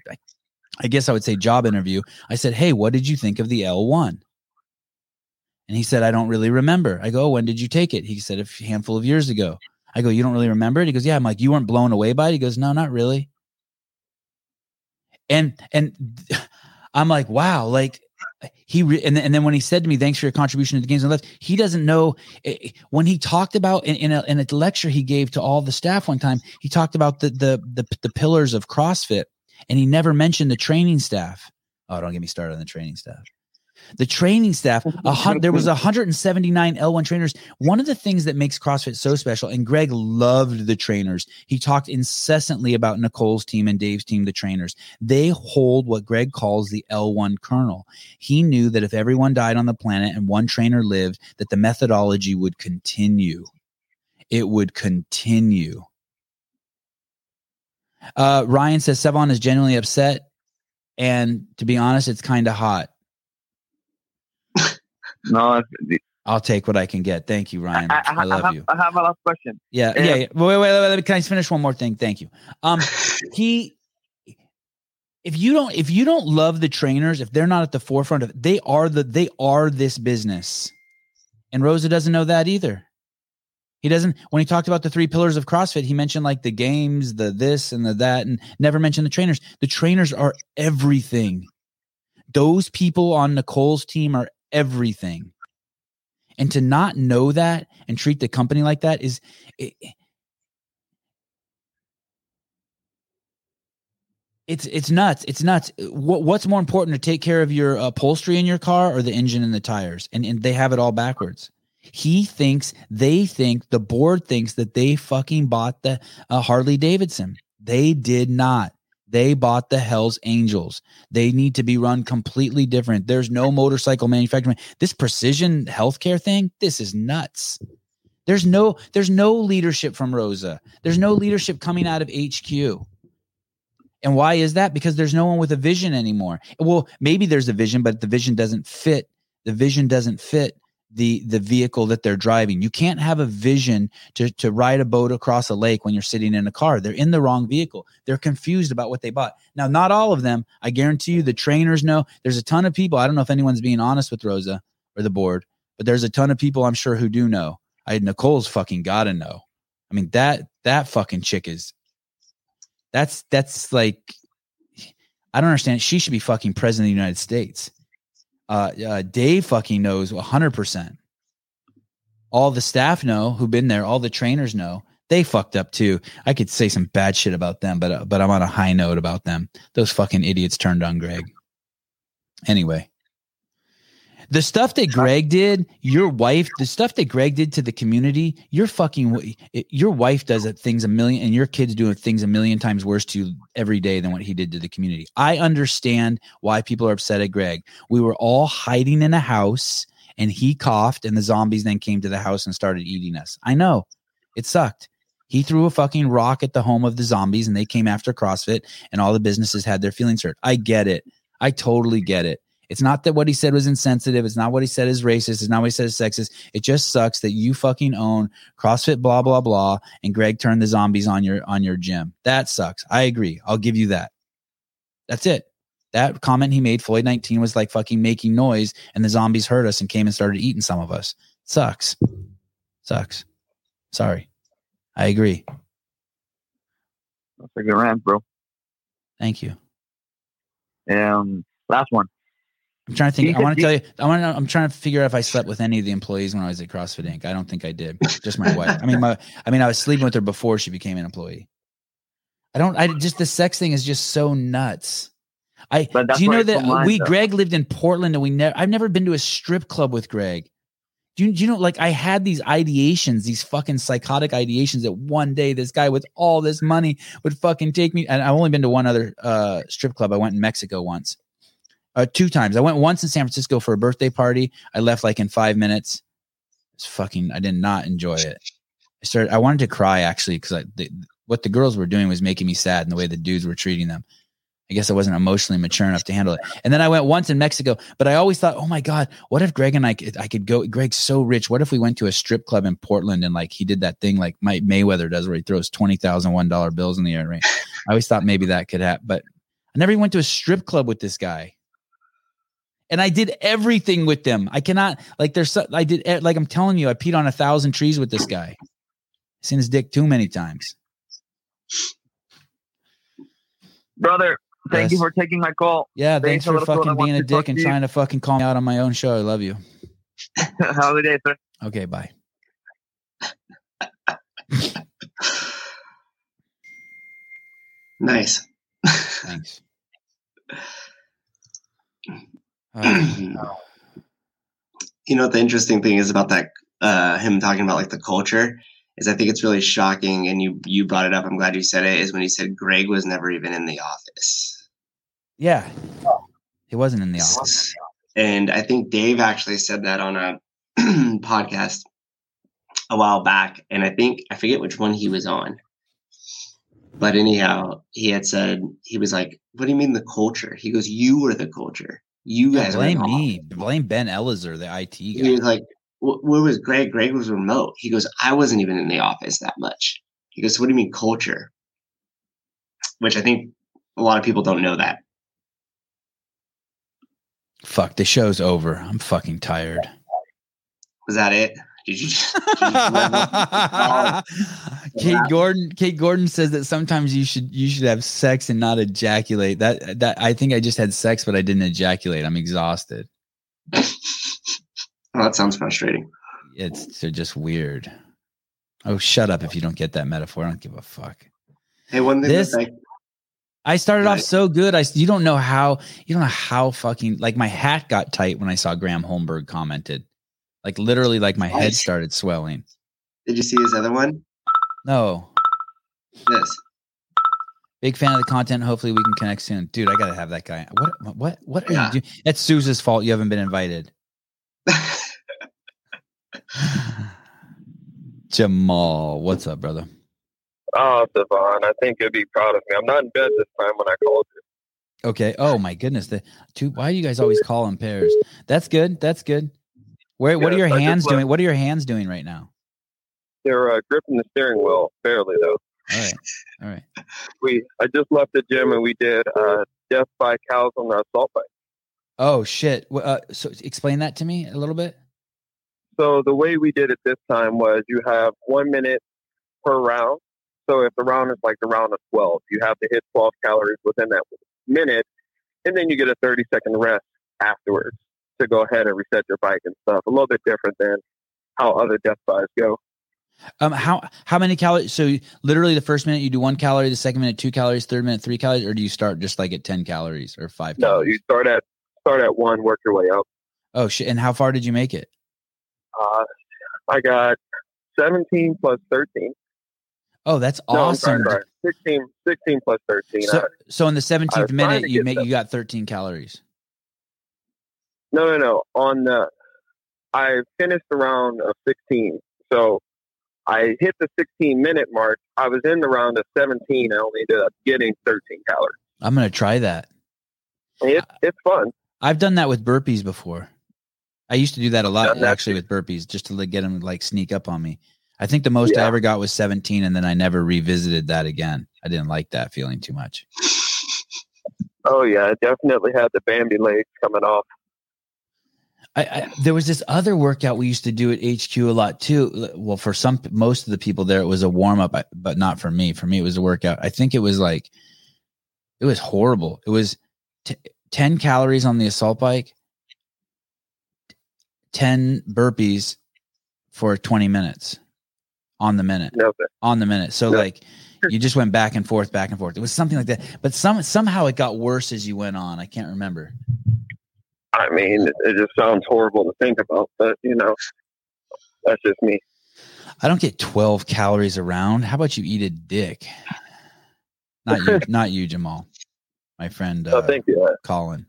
I guess I would say job interview, I said, Hey, what did you think of the L1? And he said, I don't really remember. I go, oh, When did you take it? He said, A handful of years ago. I go, you don't really remember it? He goes, yeah. I'm like, you weren't blown away by it? He goes, no, not really. And, and I'm like, wow, like he, re- and, and then when he said to me, thanks for your contribution to the games the left, he doesn't know eh, eh, when he talked about in, in, a, in a lecture he gave to all the staff one time, he talked about the, the, the, the pillars of CrossFit and he never mentioned the training staff. Oh, don't get me started on the training staff. The training staff, a, there was 179 L1 trainers. One of the things that makes CrossFit so special, and Greg loved the trainers. He talked incessantly about Nicole's team and Dave's team, the trainers. They hold what Greg calls the L1 kernel. He knew that if everyone died on the planet and one trainer lived, that the methodology would continue. It would continue. Uh, Ryan says Sevan is genuinely upset. And to be honest, it's kind of hot no, I'll take what I can get. Thank you, Ryan. I, I, I love have, you. I have a last question. Yeah, yeah, yeah. Wait, wait, wait, wait. Can I finish one more thing? Thank you. Um, he, if you don't, if you don't love the trainers, if they're not at the forefront of, they are the, they are this business, and Roza doesn't know that either. He doesn't. When he talked about the three pillars of CrossFit, he mentioned like the games, the this and the that, and never mentioned the trainers. The trainers are everything. Those people on Nicole's team are everything. And to not know that and treat the company like that is it, it's it's nuts. It's nuts. What, what's more important to take care of your upholstery in your car or the engine and the tires? And and they have it all backwards. He thinks they think the board thinks that they fucking bought the uh, Harley Davidson. They did not. They bought the Hells Angels. They need to be run completely different. There's no motorcycle manufacturing. This precision healthcare thing, this is nuts. There's no there's no leadership from Roza. There's no leadership coming out of HQ. And why is that? Because there's no one with a vision anymore. Well, maybe there's a vision, but the vision doesn't fit. The vision doesn't fit the the vehicle that they're driving. You can't have a vision to to ride a boat across a lake when you're sitting in a car. They're in the wrong vehicle. They're confused about what they bought. Now, not all of them. I guarantee you the trainers know. There's a ton of people. I don't know if anyone's being honest with Roza or the board, but there's a ton of people I'm sure who do know. I Nicole's fucking got to know. I mean that that fucking chick is that's that's like I don't understand. She should be fucking president of the United States uh, uh, Dave fucking knows 100%. All the staff know who've been there, all the trainers know. They fucked up too. I could say some bad shit about them, but uh, but I'm on a high note about them. Those fucking idiots turned on Greg. Anyway, the stuff that Greg did, your wife, the stuff that Greg did to the community, your fucking, your wife does it things a million, and your kids doing things a million times worse to you every day than what he did to the community. I understand why people are upset at Greg. We were all hiding in a house, and he coughed, and the zombies then came to the house and started eating us. I know it sucked. He threw a fucking rock at the home of the zombies, and they came after CrossFit, and all the businesses had their feelings hurt. I get it. I totally get it. It's not that what he said was insensitive. It's not what he said is racist. It's not what he said is sexist. It just sucks that you fucking own CrossFit, blah blah blah, and Greg turned the zombies on your on your gym. That sucks. I agree. I'll give you that. That's it. That comment he made, Floyd 19, was like fucking making noise, and the zombies heard us and came and started eating some of us. Sucks. Sucks. Sorry. I agree. That's a good rant, bro. Thank you. Um, last one. I'm trying to think. I want to tell you. I want. I'm trying to figure out if I slept with any of the employees when I was at CrossFit Inc. I don't think I did. Just my wife. I mean, my. I mean, I was sleeping with her before she became an employee. I don't. I just the sex thing is just so nuts. I do you know that mine, we though. Greg lived in Portland and we never. I've never been to a strip club with Greg. Do you, do you know? Like I had these ideations, these fucking psychotic ideations that one day this guy with all this money would fucking take me. And I've only been to one other uh, strip club. I went in Mexico once uh, two times. I went once in San Francisco for a birthday party. I left like in five minutes. It's fucking. I did not enjoy it. I started. I wanted to cry actually because what the girls were doing was making me sad, and the way the dudes were treating them. I guess I wasn't emotionally mature enough to handle it. And then I went once in Mexico, but I always thought, oh my god, what if Greg and I could, I could go? Greg's so rich. What if we went to a strip club in Portland and like he did that thing like Mike Mayweather does, where he throws twenty thousand one dollar bills in the air? Right? I always thought maybe that could happen, but I never even went to a strip club with this guy and I did everything with them. I cannot like there's I did eh, like I'm telling you, I peed on a thousand trees with this guy. I've seen his dick too many times. Brother, thank yes. you for taking my call. Yeah, thanks, thanks for fucking being a dick and you. trying to fucking call me out on my own show. I love you. Have a day, sir. Okay, bye. nice. Thanks. you know the interesting thing is about that uh, him talking about like the culture is I think it's really shocking, and you you brought it up. I'm glad you said it. Is when he said Greg was never even in the office. Yeah, he wasn't in the office. And I think Dave actually said that on a podcast a while back, and I think I forget which one he was on. But anyhow, he had said he was like, "What do you mean the culture?" He goes, "You were the culture." You guys blame me. Blame Ben Elizer, the IT guy. He was like, "Wh- where was Greg? Greg was remote. He goes, I wasn't even in the office that much. He goes, what do you mean culture? Which I think a lot of people don't know that. Fuck, the show's over. I'm fucking tired. Was that it? Did you just, did you just level- Kate Gordon. Kate Gordon says that sometimes you should you should have sex and not ejaculate. That that I think I just had sex, but I didn't ejaculate. I'm exhausted. oh, that sounds frustrating. It's they're just weird. Oh, shut up if you don't get that metaphor. I don't give a fuck. Hey, one thing This- that's I started off so good. I you don't know how you don't know how fucking like my hat got tight when I saw Graham Holmberg commented. Like literally, like my head started swelling. did you see his other one? No, This. big fan of the content. Hopefully, we can connect soon, dude. I gotta have that guy. What? What? What are Yeah. you doing? That's Sousa's fault. You haven't been invited. Jamal, what's up, brother? Oh, Devon, I think you'd be proud of me. I'm not in bed this time when I called you. Okay. Oh my goodness. The two. Why do you guys always call in pairs? That's good. That's good. Where? What are your I hands doing? What are your hands doing right now? They're uh, gripping the steering wheel, barely though. All right. All right. We, I just left the gym and we did uh, death by cals on the assault bike. Oh shit. Uh, so explain that to me a little bit. So the way we did it this time was you have one minute per round. So if the round is like the round of 12, you have to hit 12 calories within that minute, and then you get a 30 second rest afterwards to go ahead and reset your bike and stuff. A little bit different than how other death buys go. Um, how how many calories? So literally, the first minute you do one calorie, the second minute two calories, third minute three calories, or do you start just like at ten calories or five? No, calories? you start at start at one, work your way up. Oh shit! And how far did you make it? Uh, I got 17 plus 13. Oh, that's No, I'm sorry, awesome. sorry. 16, 16 plus 13. So, Uh, so in the seventeenth minute, you make you got thirteen calories. No, no, no. On the, I finished the round of 16. So I hit the 16 minute mark. I was in the round of 17. I only ended up getting 13 calories. I'm gonna try that. It, it's fun. I've done that with burpees before. I used to do that a lot that actually with burpees, just to get them like sneak up on me. I think the most I ever got was 17, and then I never revisited that again. I didn't like that feeling too much. Oh, yeah. I definitely had the Bambi legs coming off. I, I there was this other workout we used to do at HQ a lot too. Well, for some most of the people there, it was a warm up, but not for me. For me, it was a workout. I think it was like it was horrible. It was t- ten calories on the assault bike, ten burpees for twenty minutes on the minute No, but on the minute. So Yeah. like you just went back and forth, back and forth. It was something like that. But some somehow it got worse as you went on. I can't remember. I mean, it, it just sounds horrible to think about, but you know, that's just me. I don't get 12 calories around. How about you eat a dick? Not you, not you, Jamal. My friend So uh, thank you. Colin.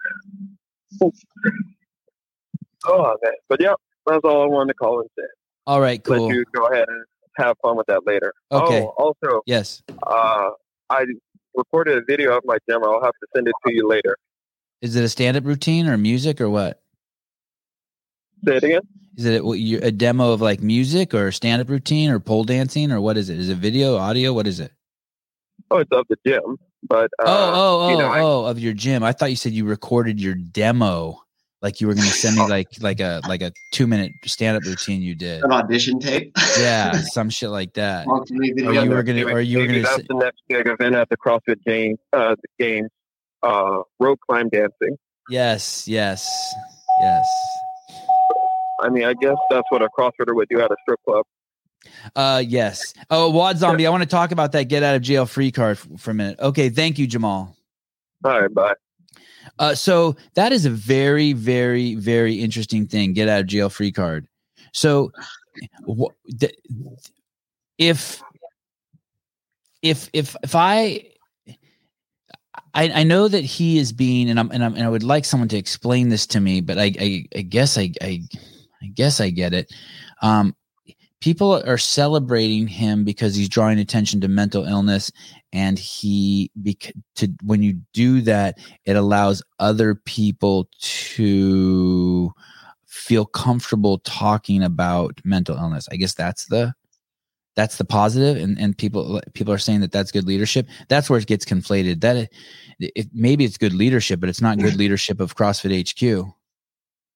Oh, man. But yeah, that's all I wanted to call and say. All right, cool. Let you go ahead and have fun with that later. Okay. Oh, also, Yes. uh, I recorded a video of my demo. I'll have to send it to you later. Is it a stand-up routine or music or what? Say it again. Is it a, a demo of like music or stand-up routine or pole dancing or what is it? Is it video, audio? What is it? Oh, it's of the gym, but uh, oh, oh, oh, you know, I- oh, of your gym. I thought you said you recorded your demo. Like you were going to send me like like a like a two minute stand up routine you did. An audition tape. Yeah, some shit like that. Or video. you were gonna, or you were gonna. That's the next big event at the CrossFit game. Uh, the games. Uh, rope climb dancing. Yes, yes, yes. I mean, I guess that's what a CrossFitter would do at a strip club. Uh, yes. Oh, Wad Zombie, I want to talk about that get out of jail free card f- for a minute. Okay, thank you, Jamal. All right, bye. Uh, so that is a very, very, very interesting thing. Get out of jail free card. So, wh- th- if if if if I, I I know that he is being, and I'm and I'm and I would like someone to explain this to me, but I I, I guess I, I I guess I get it. Um, people are celebrating him because he's drawing attention to mental illness and he bec- to when you do that it allows other people to feel comfortable talking about mental illness. I guess that's the that's the positive and and people people are saying that that's good leadership. That's where it gets conflated. That it, maybe it's good leadership but it's not good leadership of crossfit hq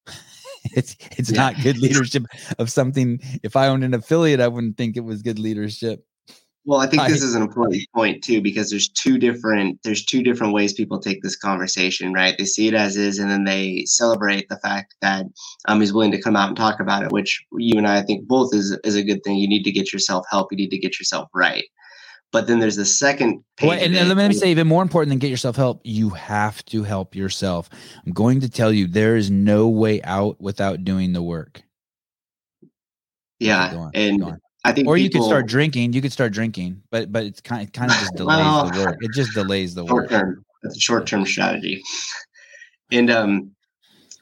it's it's yeah. not good leadership of something. If i owned an affiliate i wouldn't think it was good leadership well, I think this is an important point too because there's two different there's two different ways people take this conversation, right? They see it as is, and then they celebrate the fact that um he's willing to come out and talk about it, which you and I, I think both is is a good thing. You need to get yourself help. You need to get yourself right. But then there's the second page. Well, and, and let me say, even more important than get yourself help, you have to help yourself. I'm going to tell you, there is no way out without doing the work. Yeah, on, and I think, or people, you could start drinking. You could start drinking, but but it's kind of, kind of just delays well, the work. It just delays the work. Term, that's a short term strategy. And um,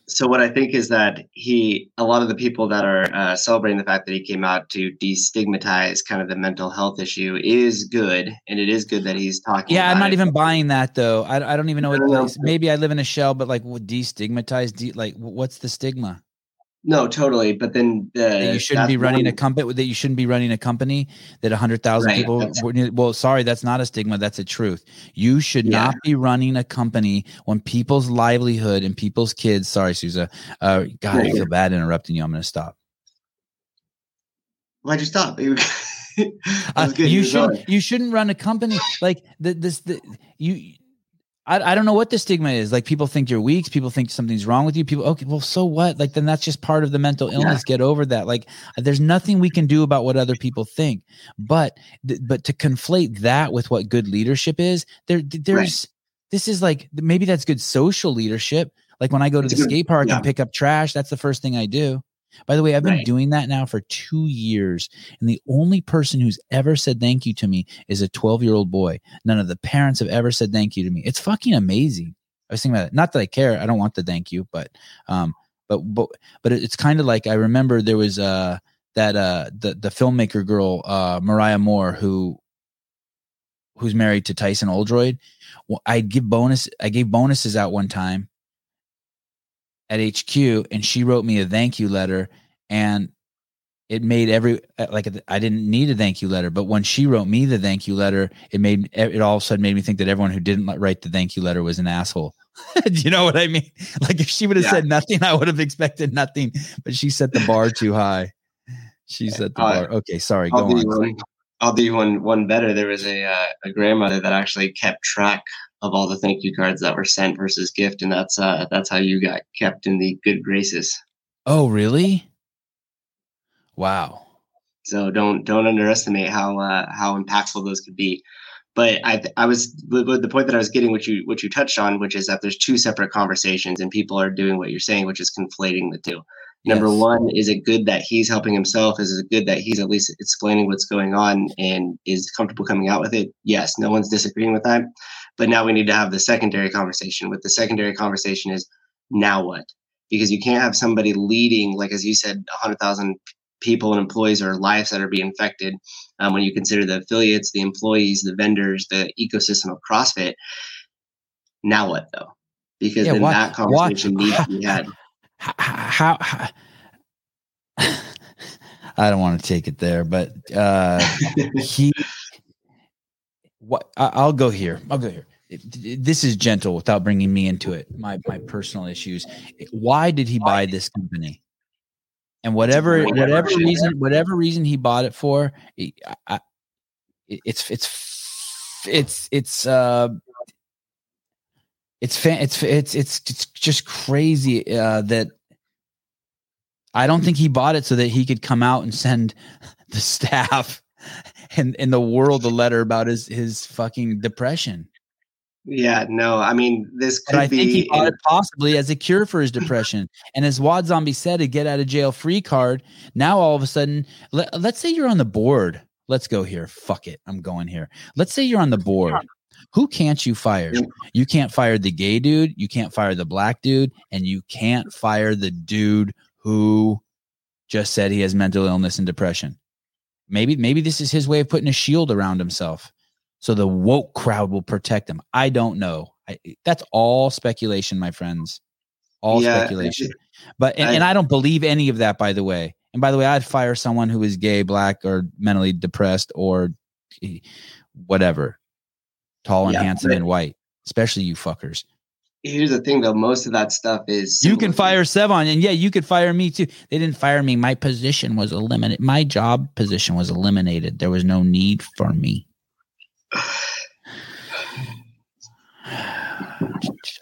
so what I think is that he, a lot of the people that are uh, celebrating the fact that he came out to destigmatize kind of the mental health issue is good, and it is good that he's talking. Yeah, I'm not it. even buying that though. I, I don't even know what. Maybe I live in a shell, but like, destigmatize? De- like, what's the stigma? No, totally. But then the, you shouldn't be running one, a company. That you shouldn't be running a company that a hundred thousand right, people. Well, sorry, that's not a stigma. That's a truth. You should yeah. not be running a company when people's livelihood and people's kids. Sorry, Souza. Uh, God, right. I feel bad interrupting you. I'm going to stop. Why'd you stop? uh, you should. You shouldn't run a company like the, this. The you I, I don't know what the stigma is. Like people think you're weak. People think something's wrong with you. People, okay, well, so what? Like then that's just part of the mental illness. Yeah. Get over that. Like there's nothing we can do about what other people think. But but to conflate that with what good leadership is, there there's right. this is like maybe that's good social leadership. Like when I go to it's the good, skate park yeah. and pick up trash, that's the first thing I do. By the way, I've been right. doing that now for two years. And the only person who's ever said thank you to me is a 12 year old boy. None of the parents have ever said thank you to me. It's fucking amazing. I was thinking about it. Not that I care. I don't want the thank you, but, um, but, but, but it's kind of like I remember there was, uh, that, uh, the, the filmmaker girl, uh, Mariah Moore, who, who's married to Tyson Oldroyd. Well, I give bonus. I gave bonuses out one time at HQ and she wrote me a thank you letter and it made every uh, like I didn't need a thank you letter, but when she wrote me the thank you letter, it made it all of a sudden made me think that everyone who didn't write the thank you letter was an asshole. Do you know what I mean? Like if she would have yeah. said nothing, I would have expected nothing. But she set the bar too high. She set the uh, bar. Okay, sorry. I'll go on. One, I'll do one one better. There was a uh, a grandmother that actually kept track of all the thank you cards that were sent versus gift, and that's uh, that's how you got kept in the good graces. Oh, really? Wow. So don't don't underestimate how uh, how impactful those could be. But I I was the point that I was getting, which you which you touched on, which is that there's two separate conversations, and people are doing what you're saying, which is conflating the two. Number yes. one, is it good that he's helping himself? Is it good that he's at least explaining what's going on and is comfortable coming out with it? Yes, no one's disagreeing with that. But now we need to have the secondary conversation. With the secondary conversation is now what? Because you can't have somebody leading, like as you said, 100,000 people and employees or lives that are being affected um, when you consider the affiliates, the employees, the vendors, the ecosystem of CrossFit. Now what though? Because yeah, then that conversation needs to be had. How, how, I don't want to take it there, but uh, he what I'll go here. I'll go here. This is gentle without bringing me into it. My my personal issues. Why did he buy this company? And whatever whatever reason whatever reason he bought it for, I, it's it's it's it's uh it's fan, it's it's it's it's just crazy uh, that I don't think he bought it so that he could come out and send the staff and in the world a letter about his his fucking depression. Yeah, no, I mean this could I be think he bought it possibly as a cure for his depression. and as Wad Zombie said, a get out of jail free card. Now all of a sudden, let, let's say you're on the board. Let's go here. Fuck it. I'm going here. Let's say you're on the board. Who can't you fire? You can't fire the gay dude, you can't fire the black dude, and you can't fire the dude who just said he has mental illness and depression. Maybe maybe this is his way of putting a shield around himself so the woke crowd will protect him. I don't know. I, that's all speculation, my friends. all Yeah, speculation. But and, I- and I don't believe any of that, by the way. And by the way, I'd fire someone who is gay, black, or mentally depressed, or whatever, tall and Yeah, handsome but- and white. Especially you fuckers. Here's the thing, though. Most of that stuff is You can fire Sevan, and yeah, you could fire me too. They didn't fire me. My position was eliminated. My job position was eliminated. There was no need for me.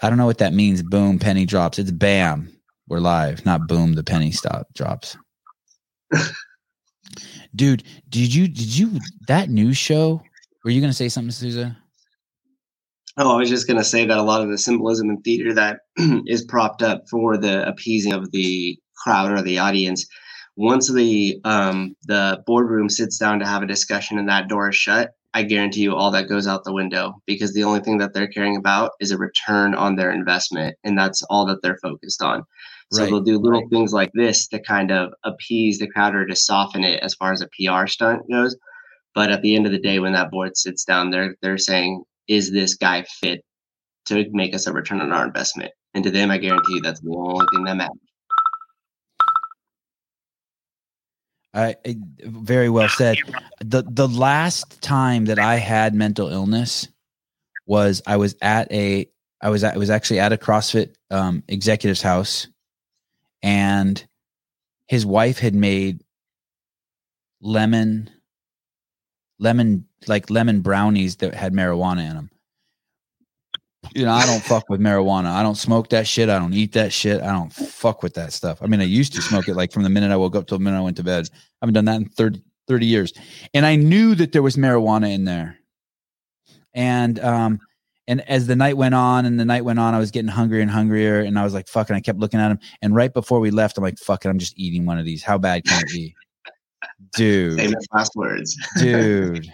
I don't know what that means. Boom, penny drops. It's bam. We're live, not boom. The penny stop drops. Dude, did you did you that news show? Were you gonna say something, Souza? Oh, I was just going to say that a lot of the symbolism in theater that is propped up for the appeasing of the crowd or the audience. Once the um, the boardroom sits down to have a discussion and that door is shut, I guarantee you all that goes out the window because the only thing that they're caring about is a return on their investment, and that's all that they're focused on. So Right, they'll do little things like this to kind of appease the crowd or to soften it as far as a PR stunt goes. But at the end of the day, when that board sits down, they're they're saying, "Is this guy fit to make us a return on our investment?" And to them, I guarantee you, that's the only thing that matters. I, I very well said. The the last time that I had mental illness was I was at a I was at, I was actually at a CrossFit um, executive's house, and his wife had made lemon lemon like lemon brownies that had marijuana in them. You know, I don't fuck with marijuana. I don't smoke that shit. I don't eat that shit. I don't fuck with that stuff. I mean, I used to smoke it like from the minute I woke up till the minute I went to bed. I haven't done that in 30, 30 years. And I knew that there was marijuana in there. And um and as the night went on and the night went on, I was getting hungrier and hungrier. And I was like, fucking, I kept looking at him. And right before we left, I'm like, fuck it, I'm just eating one of these. How bad can it be? Dude. Famous last words. dude.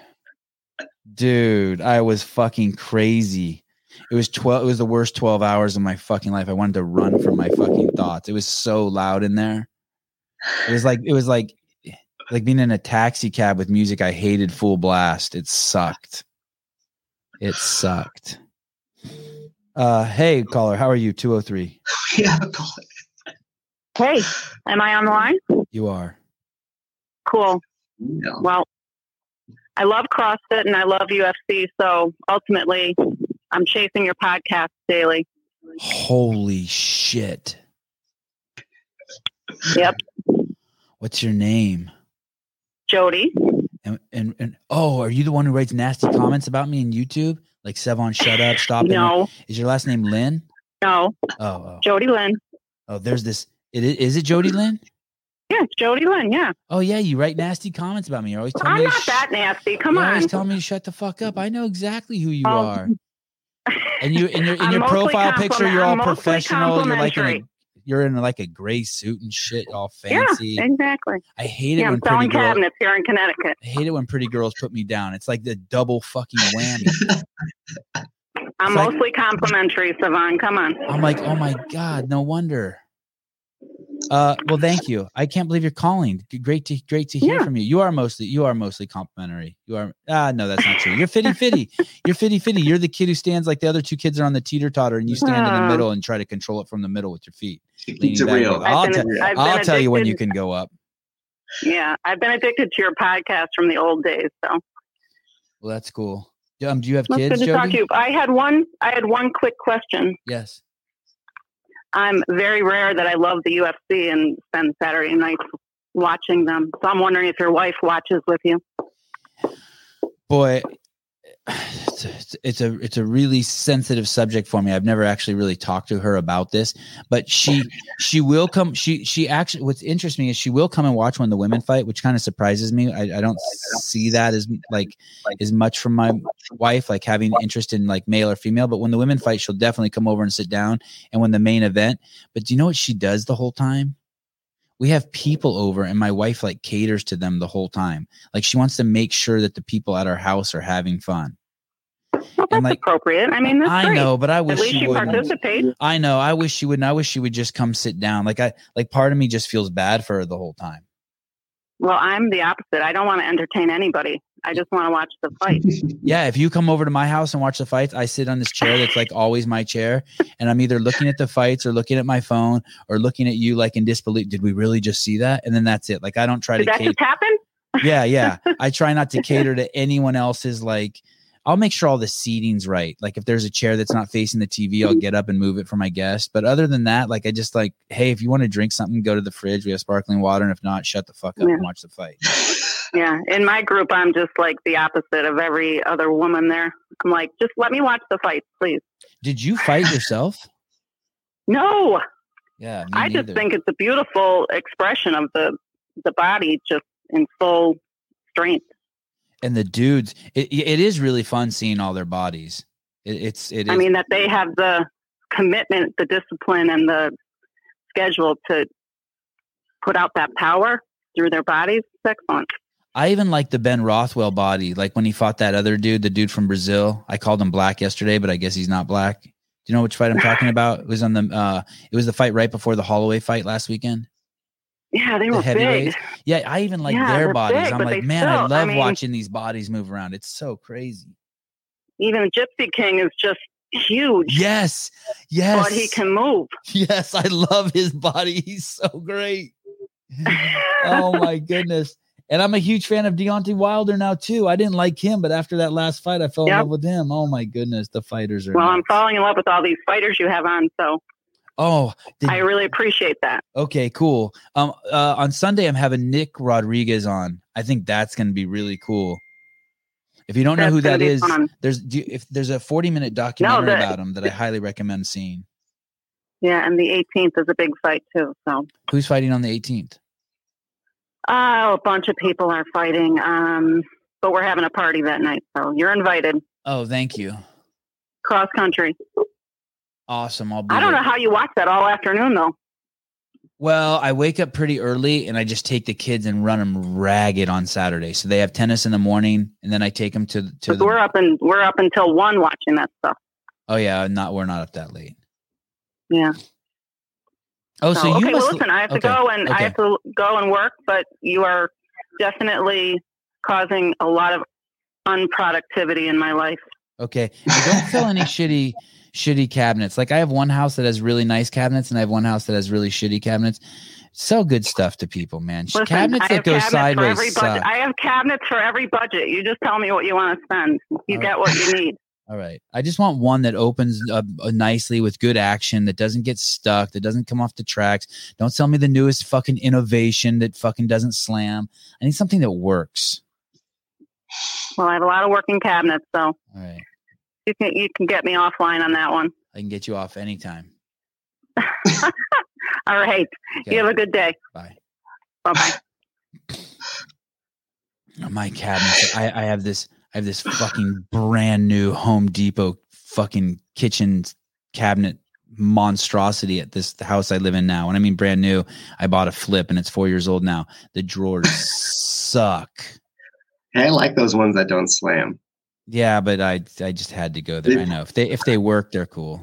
Dude i was fucking crazy. It was 12 it was the worst 12 hours of my fucking life. I wanted to run from my fucking thoughts. It was so loud in there. It was like it was like like being in a taxi cab with music i hated full blast. It sucked. It sucked. Uh hey caller how are you? 203 yeah, Hey, am I on the line? you are Cool. no. Well, I love CrossFit and I love UFC. So ultimately, I'm chasing your podcast daily. holy shit Yep. what's your name Jody. And, and and oh, are you the one who writes nasty comments about me in YouTube? Like Sevan, shut up, stop it. No, Is your last name Lynn? no. Oh, oh, Jody Lynn. oh. There's this. It is, is it Jody Lynn? Yeah, it's Jody Lynn. Yeah. Oh yeah, you write nasty comments about me. You're always telling I'm me. not sh- that nasty. Come you're on. always telling me to shut the fuck up. I know exactly who you Oh. are. And you in your in your profile picture, you're all compliment- I'm mostly professional. You're like in a, you're in like a gray suit and shit, all fancy. yeah, exactly. I hate it Yeah, when pretty selling girls. cabinets here in Connecticut. I hate it when pretty girls put me down. It's like the double fucking whammy. I'm It's like- mostly complimentary, Sevan. Come on. I'm like, oh my god, no wonder. Uh, well, thank you. I can't believe you're calling. Great to great to hear Yeah. from you. You are mostly you are mostly complimentary. You are ah no, that's not true. You're fitty fitty. You're fitty fitty. You're the kid who stands like the other two kids are on the teeter totter, and you stand in the middle and try to control it from the middle with your feet. She keeps leaning it back real. I'll, been- tell- I've been I'll tell you when you can go up. Yeah, I've been addicted to your podcast from the old days. So Well, that's cool. Um, do you have that's kids, good to talk to you. I had one. I had one quick question. Yes. I'm very rare that I love the UFC and spend Saturday nights watching them. So I'm wondering if your wife watches with you. boy it's a, it's a it's a really sensitive subject for me. I've never actually really talked to her about this but she she will come she she actually what's interests me is she will come and watch when the women fight which kind of surprises me. I, I don't see that as like as much from my wife like having interest in like male or female but when the women fight she'll definitely come over and sit down and when the main event but do you know what she does the whole time we have people over and my wife like caters to them the whole time like she wants to make sure that the people at our house are having fun Well, that's like, appropriate. I mean, that's i great. know but i At wish least she would participate. i know i wish she would i wish she would just come sit down like i like part of me just feels bad for her the whole time Well, I'm the opposite. I don't want to entertain anybody. I just want to watch the fight. Yeah, if you come over to my house and watch the fights, I sit on this chair that's like always my chair, and I'm either looking at the fights or looking at my phone or looking at you like in disbelief. Did we really just see that? And then that's it. Like I don't try Did to. that cater- just happen? yeah, yeah. I try not to cater to anyone else's like. I'll make sure all the seating's right. Like if there's a chair that's not facing the TV, I'll get up and move it for my guest. But other than that, like I just like, hey, if you want to drink something, go to the fridge. We have sparkling water, and if not, shut the fuck up Yeah. and watch the fight. Yeah. In my group, I'm just like the opposite of every other woman there. I'm like, just let me watch the fight, please. Did you fight yourself? No, Yeah, me I just think it's a beautiful expression of the the body just in full strength. and the dudes, it, it is really fun seeing all their bodies. It, it's it is. I mean, that they have the commitment, the discipline, and the schedule to put out that power through their bodies. It's excellent. I even like the Ben Rothwell body, like when he fought that other dude, the dude from Brazil. I called him black yesterday, but I guess he's not black. Do you know which fight I'm talking about? It was on the uh it was the fight right before the Holloway fight last weekend. Yeah, they The were big. Yeah, I even like Yeah, their bodies. big, I'm like, man, I still- I love mean- watching these bodies move around. It's so crazy. Even Gypsy King is just huge, Yes. Yes. but he can move. Yes, I love his body. He's so great. oh my goodness. And I'm a huge fan of Deontay Wilder now too. I didn't like him, but after that last fight, I fell in love with him. Oh my goodness, the fighters are. well, I'm falling in love with all these fighters you have on, so Oh, did- I really appreciate that. okay, cool. Um, uh, on Sunday, I'm having Nick Rodriguez on. I think that's going to be really cool. If you don't know who that is, fun. there's do you- if there's a 40 minute documentary the- about him that I highly recommend seeing. Yeah, and the 18th is a big fight too. So, Who's fighting on the 18th? Oh, a bunch of people are fighting. Um, but we're having a party that night, so you're invited. Oh, thank you. Cross country. Awesome. I'll be I don't there. know how you watch that all afternoon though. Well, I wake up pretty early and I just take the kids and run them ragged on Saturday. So they have tennis in the morning, and then I take them to to the. we're up and we're up until one watching that stuff. Oh yeah, not we're not up that late. Yeah. Oh, so, you okay, must. well, listen, I have to go and okay. I have to go and work, but you are definitely causing a lot of unproductivity in my life. Okay, and don't fill any shitty shitty cabinets. Like I have one house that has really nice cabinets, and I have one house that has really shitty cabinets. Sell good stuff to people, man. Listen, cabinets that go cabinets sideways. I have cabinets for every budget. You just tell me what you want to spend. You All get what you need. All right. I just want one that opens up uh, nicely with good action, that doesn't get stuck, that doesn't come off the tracks. Don't sell me the newest fucking innovation that fucking doesn't slam. I need something that works. Well, I have a lot of working cabinets, so All right. you can you can get me offline on that one. I can get you off anytime. All right. Okay. You have a good day. Bye. Bye bye. My cabinets. I, I have this. I have this fucking brand new Home Depot fucking kitchen cabinet monstrosity at this the house I live in now. And I mean brand new. I bought a flip and it's four years old now. The drawers suck. Hey, I like those ones that don't slam. Yeah, but I I just had to go there. I know if they if they work, they're cool.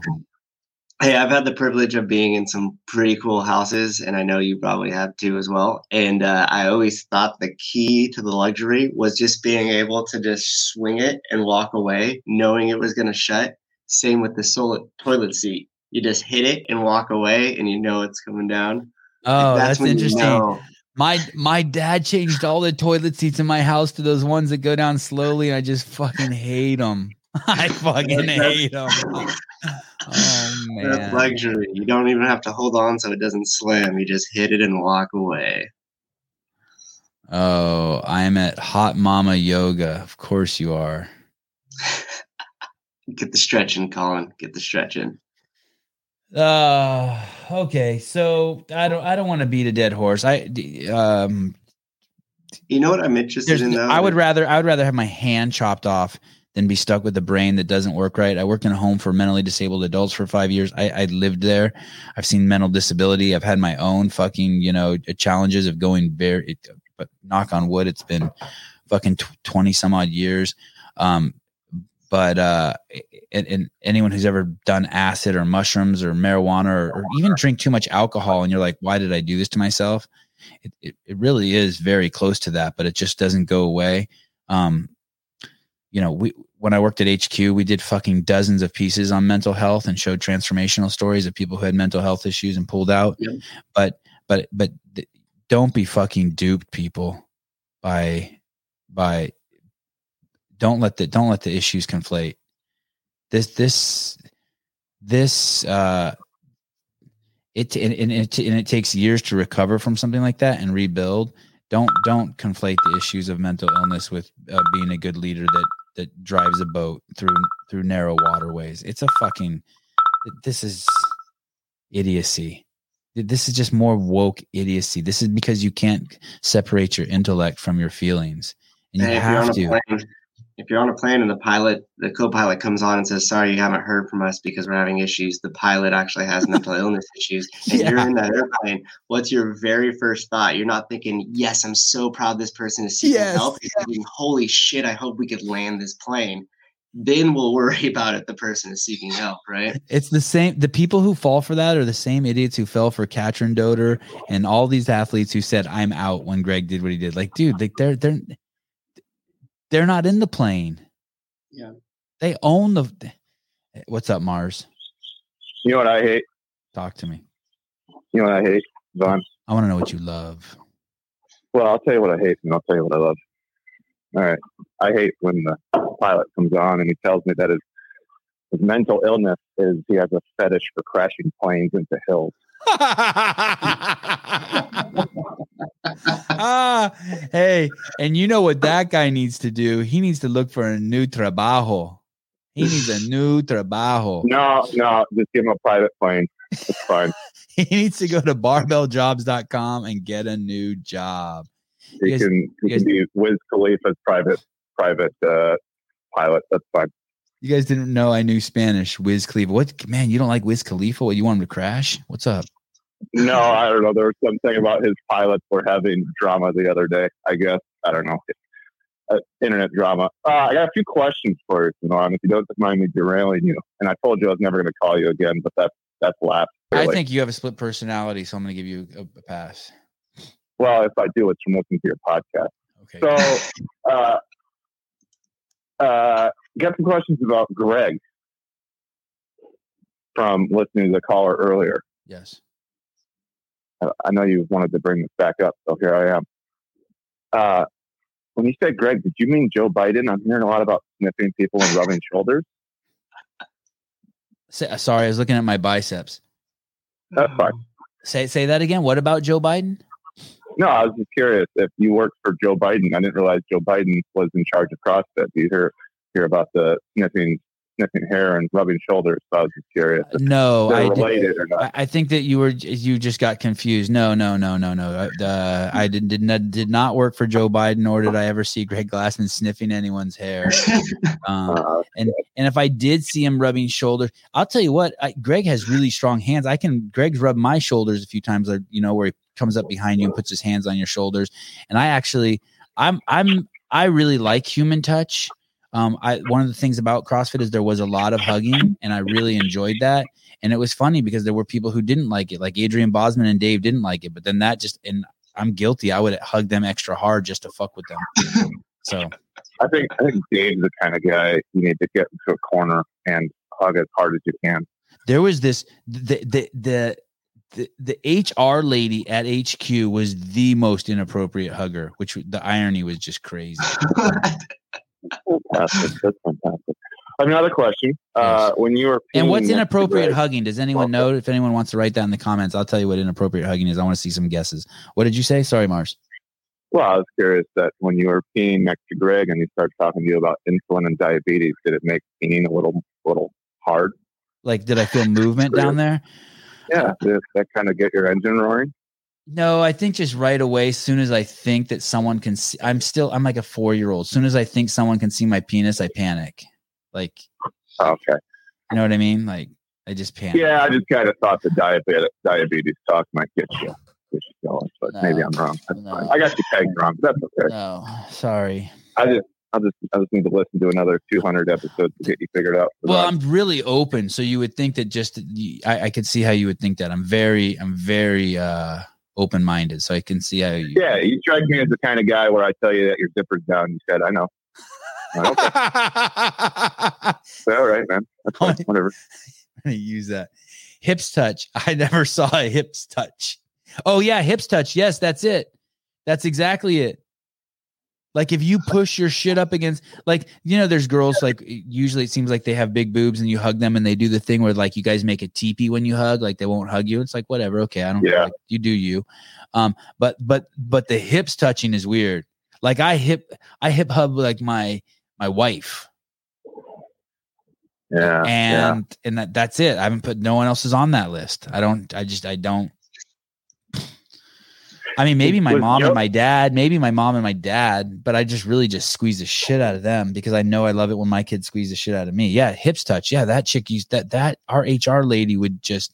Hey, I've had the privilege of being in some pretty cool houses, and I know you probably have too as well. And uh, I always thought the key to the luxury was just being able to just swing it and walk away, knowing it was going to shut. Same with the sol- toilet seat. You just hit it and walk away, and you know it's coming down. Oh, that's, you interesting. know. My my dad changed all the toilet seats in my house to those ones that go down slowly, and I just fucking hate them. I fucking hate them. Oh That's luxury. You don't even have to hold on so it doesn't slam. You just hit it and walk away. Oh, I'm at Hot Mama Yoga. Of course you are. Get the stretching, Colin. Get the stretching. Uh okay. So I don't I don't want to beat a dead horse. I um You know what I'm interested in though? I would rather I would rather have my hand chopped off than be stuck with a brain that doesn't work right. I worked in a home for mentally disabled adults for five years. I, I lived there. I've seen mental disability. I've had my own fucking, you know, challenges of going very, it, but knock on wood, it's been fucking 20 some odd years. Um, but, uh, and, and anyone who's ever done acid or mushrooms or marijuana or, or even drink too much alcohol and you're like, why did I do this to myself? it, it, it really is very close to that, but it just doesn't go away. Um, you know, we when I worked at HQ, we did fucking dozens of pieces on mental health and showed transformational stories of people who had mental health issues and pulled out. Yep. But but but don't be fucking duped, people, by by don't let the don't let the issues conflate. This this this uh it and, and it and it takes years to recover from something like that and rebuild. Don't don't conflate the issues of mental illness with uh, being a good leader that that drives a boat through through narrow waterways. It's a fucking this is idiocy. This is just more woke idiocy. This is because you can't separate your intellect from your feelings, and you Hey, have to. plane, if you're on a plane and the pilot, the co-pilot comes on and says, "Sorry, you haven't heard from us because we're having issues." The pilot actually has mental illness issues, and you're in that airplane. What's your very first thought? You're not thinking, "Yes, I'm so proud this person is seeking Yes, help." You're thinking, "Holy shit, I hope we could land this plane." Then we'll worry about it. the person is seeking help, right? It's the same. The people who fall for that are the same idiots who fell for Katrin Doder and all these athletes who said, "I'm out" when Greg did what he did. Like, dude, like they're they're they're not in the plane. Yeah. They own the. Eh, what's up, Mars? You know what I hate? Talk to me. You know what I hate, Vaughn? I want to know what you love. Well, I'll tell you what I hate, and I'll tell you what I love. All right. I hate when the pilot comes on and he tells me that his, his mental illness is he has a fetish for crashing planes into hills. ah, hey, and you know what that guy needs to do? He needs to look for a new trabajo. He needs a new trabajo. No, no, just give him a private plane. It's fine. He needs to go to barbelljobs.com and get a new job. He can he can be Wiz Khalifa's private private uh, pilot. That's fine. You guys didn't know I knew Spanish. Wiz Khalifa. What man? You don't like Wiz Khalifa? What you want him to crash? What's up? No, I don't know. There was something about his pilots were having drama the other day. I guess I don't know. Uh, internet drama. Uh, I got a few questions for you, Sevan, if you don't mind me derailing you. And I told you I was never going to call you again, but that's that's lapsed. I think you have a split personality, so I'm going to give you a, a pass. well, if I do, it's from listening to your podcast. Okay. So, uh, uh, got some questions about Greg from listening to the caller earlier. yes. I know you wanted to bring this back up, so here I am. Uh, when you said Greg, did you mean Joe Biden? I'm hearing a lot about sniffing people and rubbing shoulders. Say, sorry, I was looking at my biceps. That's fine. Say say that again. What about Joe Biden? No, I was just curious if you worked for Joe Biden. I didn't realize Joe Biden was in charge of CrossFit. Do you hear hear about the sniffing sniffing hair and rubbing shoulders? So I was just curious No, I related or not. I, think that you were you just got confused. No, no, no, no, no. Uh, I did did not did not work for Joe Biden, nor did I ever see Greg Glassman sniffing anyone's hair. Um, Uh, and and if I did see him rubbing shoulders, I'll tell you what. I, Greg has really strong hands. I can. Greg's rubbed my shoulders a few times. You know where he comes up behind you and puts his hands on your shoulders. And I actually, I'm I'm I really like human touch. Um, I one of the things about CrossFit is there was a lot of hugging, and I really enjoyed that. And it was funny because there were people who didn't like it, like Adrian Bozman and Dave didn't like it. But then that just and I'm guilty. I would hug them extra hard just to fuck with them. So I think I think Dave's the kind of guy you need to get into a corner and hug as hard as you can. there was this the the the the, the HR lady at HQ was the most inappropriate hugger, which the irony was just crazy. Fantastic. That's fantastic. Another question. Uh, when you were And what's inappropriate Greg- hugging? Does anyone know? If anyone wants to write that in the comments, I'll tell you what inappropriate hugging is. I want to see some guesses. What did you say? Sorry, Mars. Well, I was curious that when you were peeing next to Greg and he started talking to you about insulin and diabetes, did it make peeing a little little hard? Like, did I feel movement down there? Yeah, did that kind of get your engine roaring? No, I think just right away, as soon as I think that someone can see, I'm still, I'm like a four year old. As soon as I think someone can see my penis, I panic. Like, Okay. you know what I mean? Like, I just panic. Yeah, I just kind of thought the diabetes diabetes talk might get you get you going, but No. maybe I'm wrong. No. I got you pegged wrong. That's okay. No, sorry. I just I just I just need to listen to another 200 episodes to get you figured out. Well, that. I'm really open, so you would think that just I, I could see how you would think that. I'm very, I'm very, uh open minded. So I can see how you. Yeah, you strike me as the kind of guy where I tell you that your zipper's down. You said, I know. Okay, all right, man. That's fine. Whatever. I'm gonna use that. Hips touch. I never saw a hips touch. Oh yeah, hips touch. Yes, that's it. That's exactly it. Like if you push your shit up against, like you know, there's girls like usually it seems like they have big boobs and you hug them and they do the thing where like you guys make a teepee when you hug, like they won't hug you. It's like whatever, okay, I don't. Yeah. Like, you do you. Um, but but but the hips touching is weird. Like I hip I hip hug like my my wife Yeah. yeah. and and that, that's it. I haven't put no one else is on that list. I don't. I just I don't. I mean, maybe my Was mom Joe- and my dad, maybe my mom and my dad, but I just really just squeeze the shit out of them because I know I love it when my kids squeeze the shit out of me. Yeah, hips touch. Yeah, that chick used that that our HR lady would just.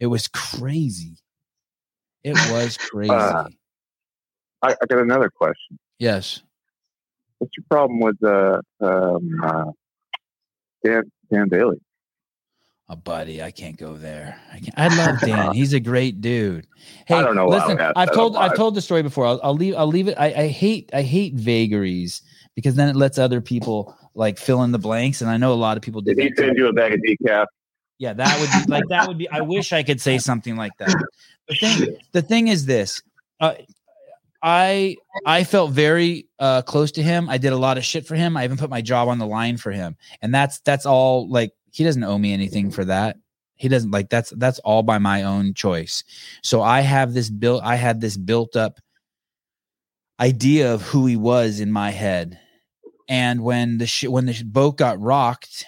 It was crazy. It was crazy. Uh, I, I got another question. yes. What's your problem with uh, um, uh, Dan Dan Bailey? Oh, buddy, I can't go there. I can't. I love Dan. He's a great dude. Hey, I don't know. Listen, I've told I've told the story before. I'll, I'll leave. I'll leave it. I, I hate I hate vagaries because then it lets other people like fill in the blanks. And I know a lot of people do Did he send you a bag of decaf? Yeah, that would be like that would be. I wish I could say something like that. The thing, the thing is this. Uh, I I felt very uh, close to him. I did a lot of shit for him. I even put my job on the line for him, and that's that's all. Like he doesn't owe me anything for that. He doesn't like that's that's all by my own choice. So I have this built. I had this built up idea of who he was in my head, and when the sh- when the boat got rocked,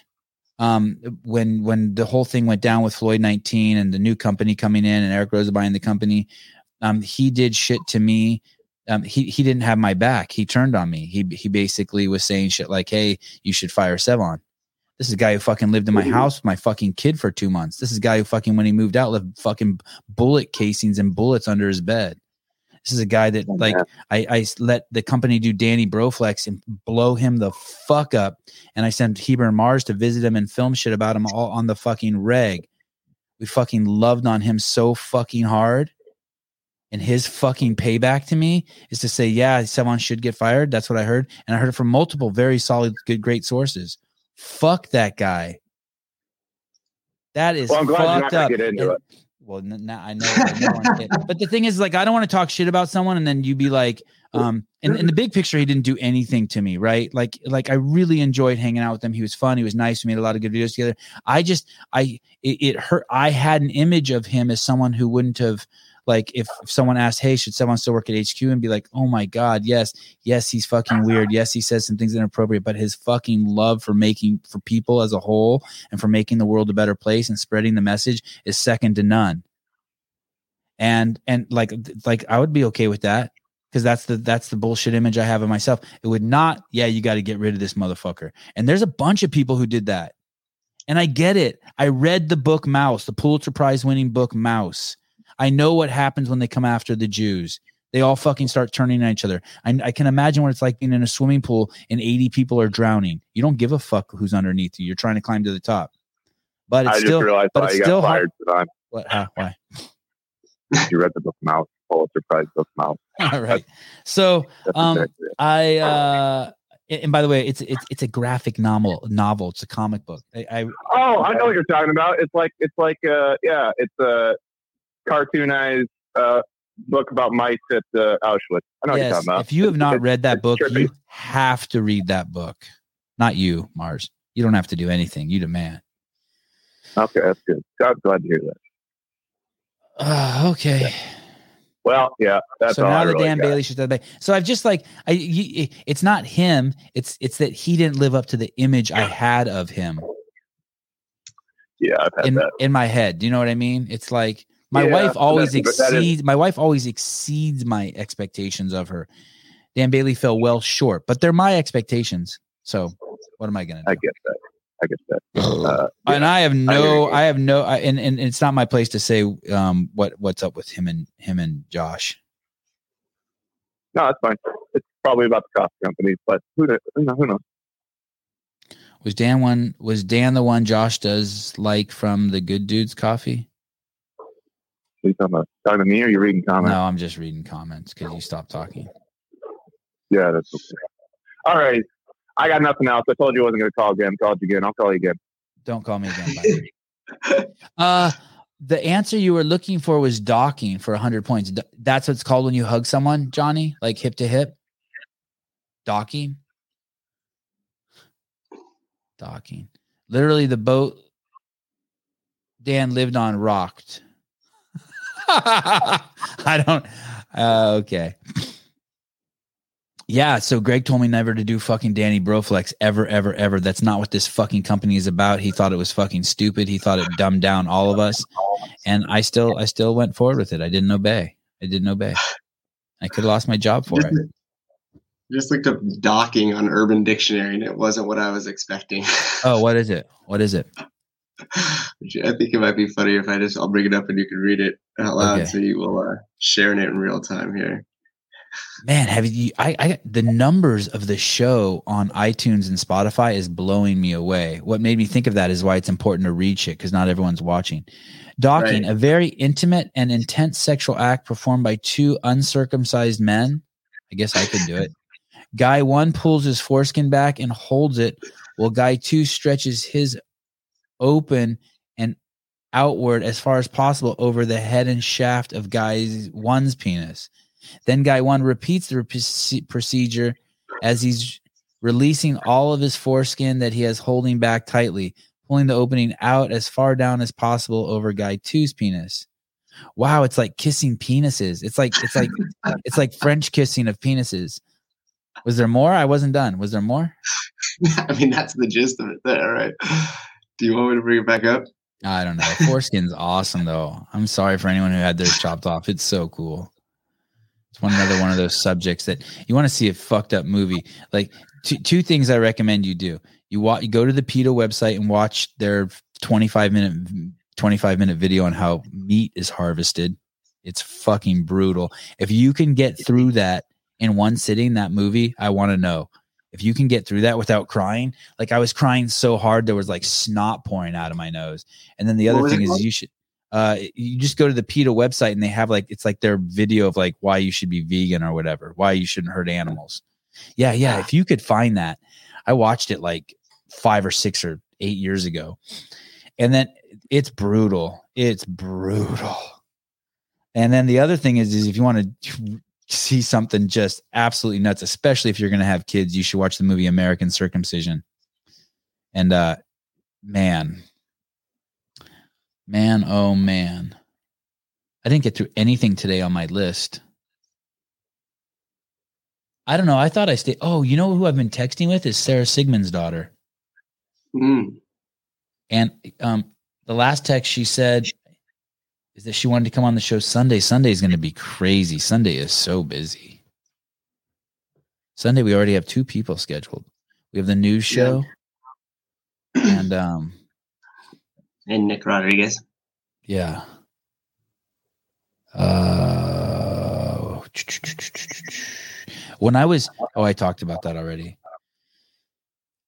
um, when when the whole thing went down with Floyd 19 and the new company coming in and Eric Roza buying the company, um, he did shit to me. Um, he he didn't have my back. He turned on me. He he basically was saying shit like, "Hey, you should fire Sevan." This is a guy who fucking lived in my house with my fucking kid for two months. This is a guy who fucking when he moved out left fucking bullet casings and bullets under his bed. This is a guy that like I, I, let the company do Danny Broflex and blow him the fuck up. And I sent Heber and Mars to visit him and film shit about him all on the fucking reg. We fucking loved on him so fucking hard. And his fucking payback to me is to say, yeah, someone should get fired. That's what I heard. And I heard it from multiple very solid, good, great sources. Fuck that guy. That is Well, I'm glad fucked up. get into And- it. well, n- now I know, I know but the thing is, like, I don't want to talk shit about someone, and then you be like, um, in, in the big picture, he didn't do anything to me, right? Like, like I really enjoyed hanging out with him. He was fun. He was nice. We made a lot of good videos together. I just, I, it, it hurt. I had an image of him as someone who wouldn't have, like, if, if someone asked, "Hey, should someone still work at HQ?" and be like, "Oh my god, yes, yes, he's fucking uh-huh. weird. Yes, he says some things inappropriate, but his fucking love for making for people as a whole and for making the world a better place and spreading the message is second to none." and and like like I would be okay with that because that's the that's the bullshit image I have of myself. It would not. Yeah, you got to get rid of this motherfucker. And there's a bunch of people who did that, and I get it. I read the book Maus, the Pulitzer Prize winning book Maus. I know what happens when they come after the Jews. They all fucking start turning on each other. I, I can imagine what it's like being in a swimming pool and 80 people are drowning. You don't give a fuck who's underneath you. You're trying to climb to the top. But it's I just still realized but it's still got hard- fired tonight. what, how, why? You read the book Maus, Pulitzer Prize book Maus. All right. So That's Um, exactly. I uh and by the way, it's it's it's a graphic novel novel. It's a comic book. I, I Oh, I know what you're talking about. It's like it's like uh yeah, it's a cartoonized uh book about mice at uh, Auschwitz. I know what you're yes, talking about. if you have not It's- read that book, trippy. you have to read that book. Not you, Mars. You don't have to do anything. You demand. Okay, that's good. I'm glad to hear that. Uh, okay. Well, yeah, that's so all now I the really Dan got. Bailey should So I've just like I. You, it's not him. It's it's that he didn't live up to the image I had of him Yeah, I've had in that. in my head. Do you know what I mean? It's like my Yeah, wife always that- but that is- exceeds my wife always exceeds my expectations of her. Dan Bailey fell well short, but they're my expectations. So what am I gonna do? I get that. I get that. Uh, yeah. and I have no, you. I, have no, I, and, and it's not my place to say um what what's up with him and him and Josh. no, it's fine. It's probably about the coffee company, but who? Who knows? Who knows? Was Dan one? Was Dan the one Josh does like from the Good Dudes Coffee? You talking about? Talking to me or you reading comments? No, I'm just reading comments because you stopped talking. Yeah, that's okay. All right. I got nothing else. I told you I wasn't going to call again. Called you again. I'll call you again. Don't call me again. Uh, the answer you were looking for was docking for 100 points. That's what's called when you hug someone, Johnny, like hip to hip. Docking. Docking. Literally, the boat Dan lived on rocked. I don't. Uh, okay. Yeah, so Greg told me never to do fucking Danny Broflex ever, ever, ever. That's not what this fucking company is about. He thought it was fucking stupid. He thought it dumbed down all of us, and I still, I still went forward with it. I didn't obey. I didn't obey. I could have lost my job for it. Just looked up docking on Urban Dictionary, and it wasn't what I was expecting. Oh, what is it? What is it? I think it might be funny if I just I'll bring it up and you can read it out loud, Okay. so you will uh, sharing it in real time here. Man, have you? I, I, the numbers of the show on iTunes and Spotify is blowing me away. What made me think of that is why it's important to reach it because not everyone's watching. Docking, Right. a very intimate and intense sexual act performed by two uncircumcised men. I guess I could do it. Guy one pulls his foreskin back and holds it, while guy two stretches his open and outward as far as possible over the head and shaft of guy one's penis. Then guy one repeats the proce- procedure as he's releasing all of his foreskin that he has holding back tightly, pulling the opening out as far down as possible over guy two's penis. Wow, it's like kissing penises. It's like it's like it's like French kissing of penises. Was there more? I wasn't done. Was there more? I mean, that's the gist of it there, right? Do you want me to bring it back up? I don't know. Foreskin's awesome though. I'm sorry for anyone who had theirs chopped off. It's so cool. It's one another one of those subjects that you want to see a fucked up movie. Like two two things I recommend you do. You watch you go to the PETA website and watch their 25 minute 25 minute video on how meat is harvested. It's fucking brutal. If you can get through that in one sitting, that movie, I want to know. If you can get through that without crying, like I was crying so hard there was like snot pouring out of my nose. And then the What other thing is you should uh you just go to the PETA website and they have like it's like their video of like why you should be vegan or whatever, why you shouldn't hurt animals. Yeah, yeah. If you could find that, I watched it like five or six or eight years ago. And then it's brutal. It's brutal. And then the other thing is, is if you want to see something just absolutely nuts, especially if you're going to have kids, you should watch the movie American Circumcision. And uh, man, man, oh man, I didn't get through anything today on my list. I don't know. I thought I stayed. Oh, you know who I've been texting with is Sara Sigmundsdóttir. Mm. And um, the last text she said is that she wanted to come on the show Sunday. Sunday is going to be crazy. Sunday is so busy. Sunday we already have two people scheduled. We have the news Yeah. show and um And Nick Rodriguez. yeah. Uh when I was oh I talked about that already.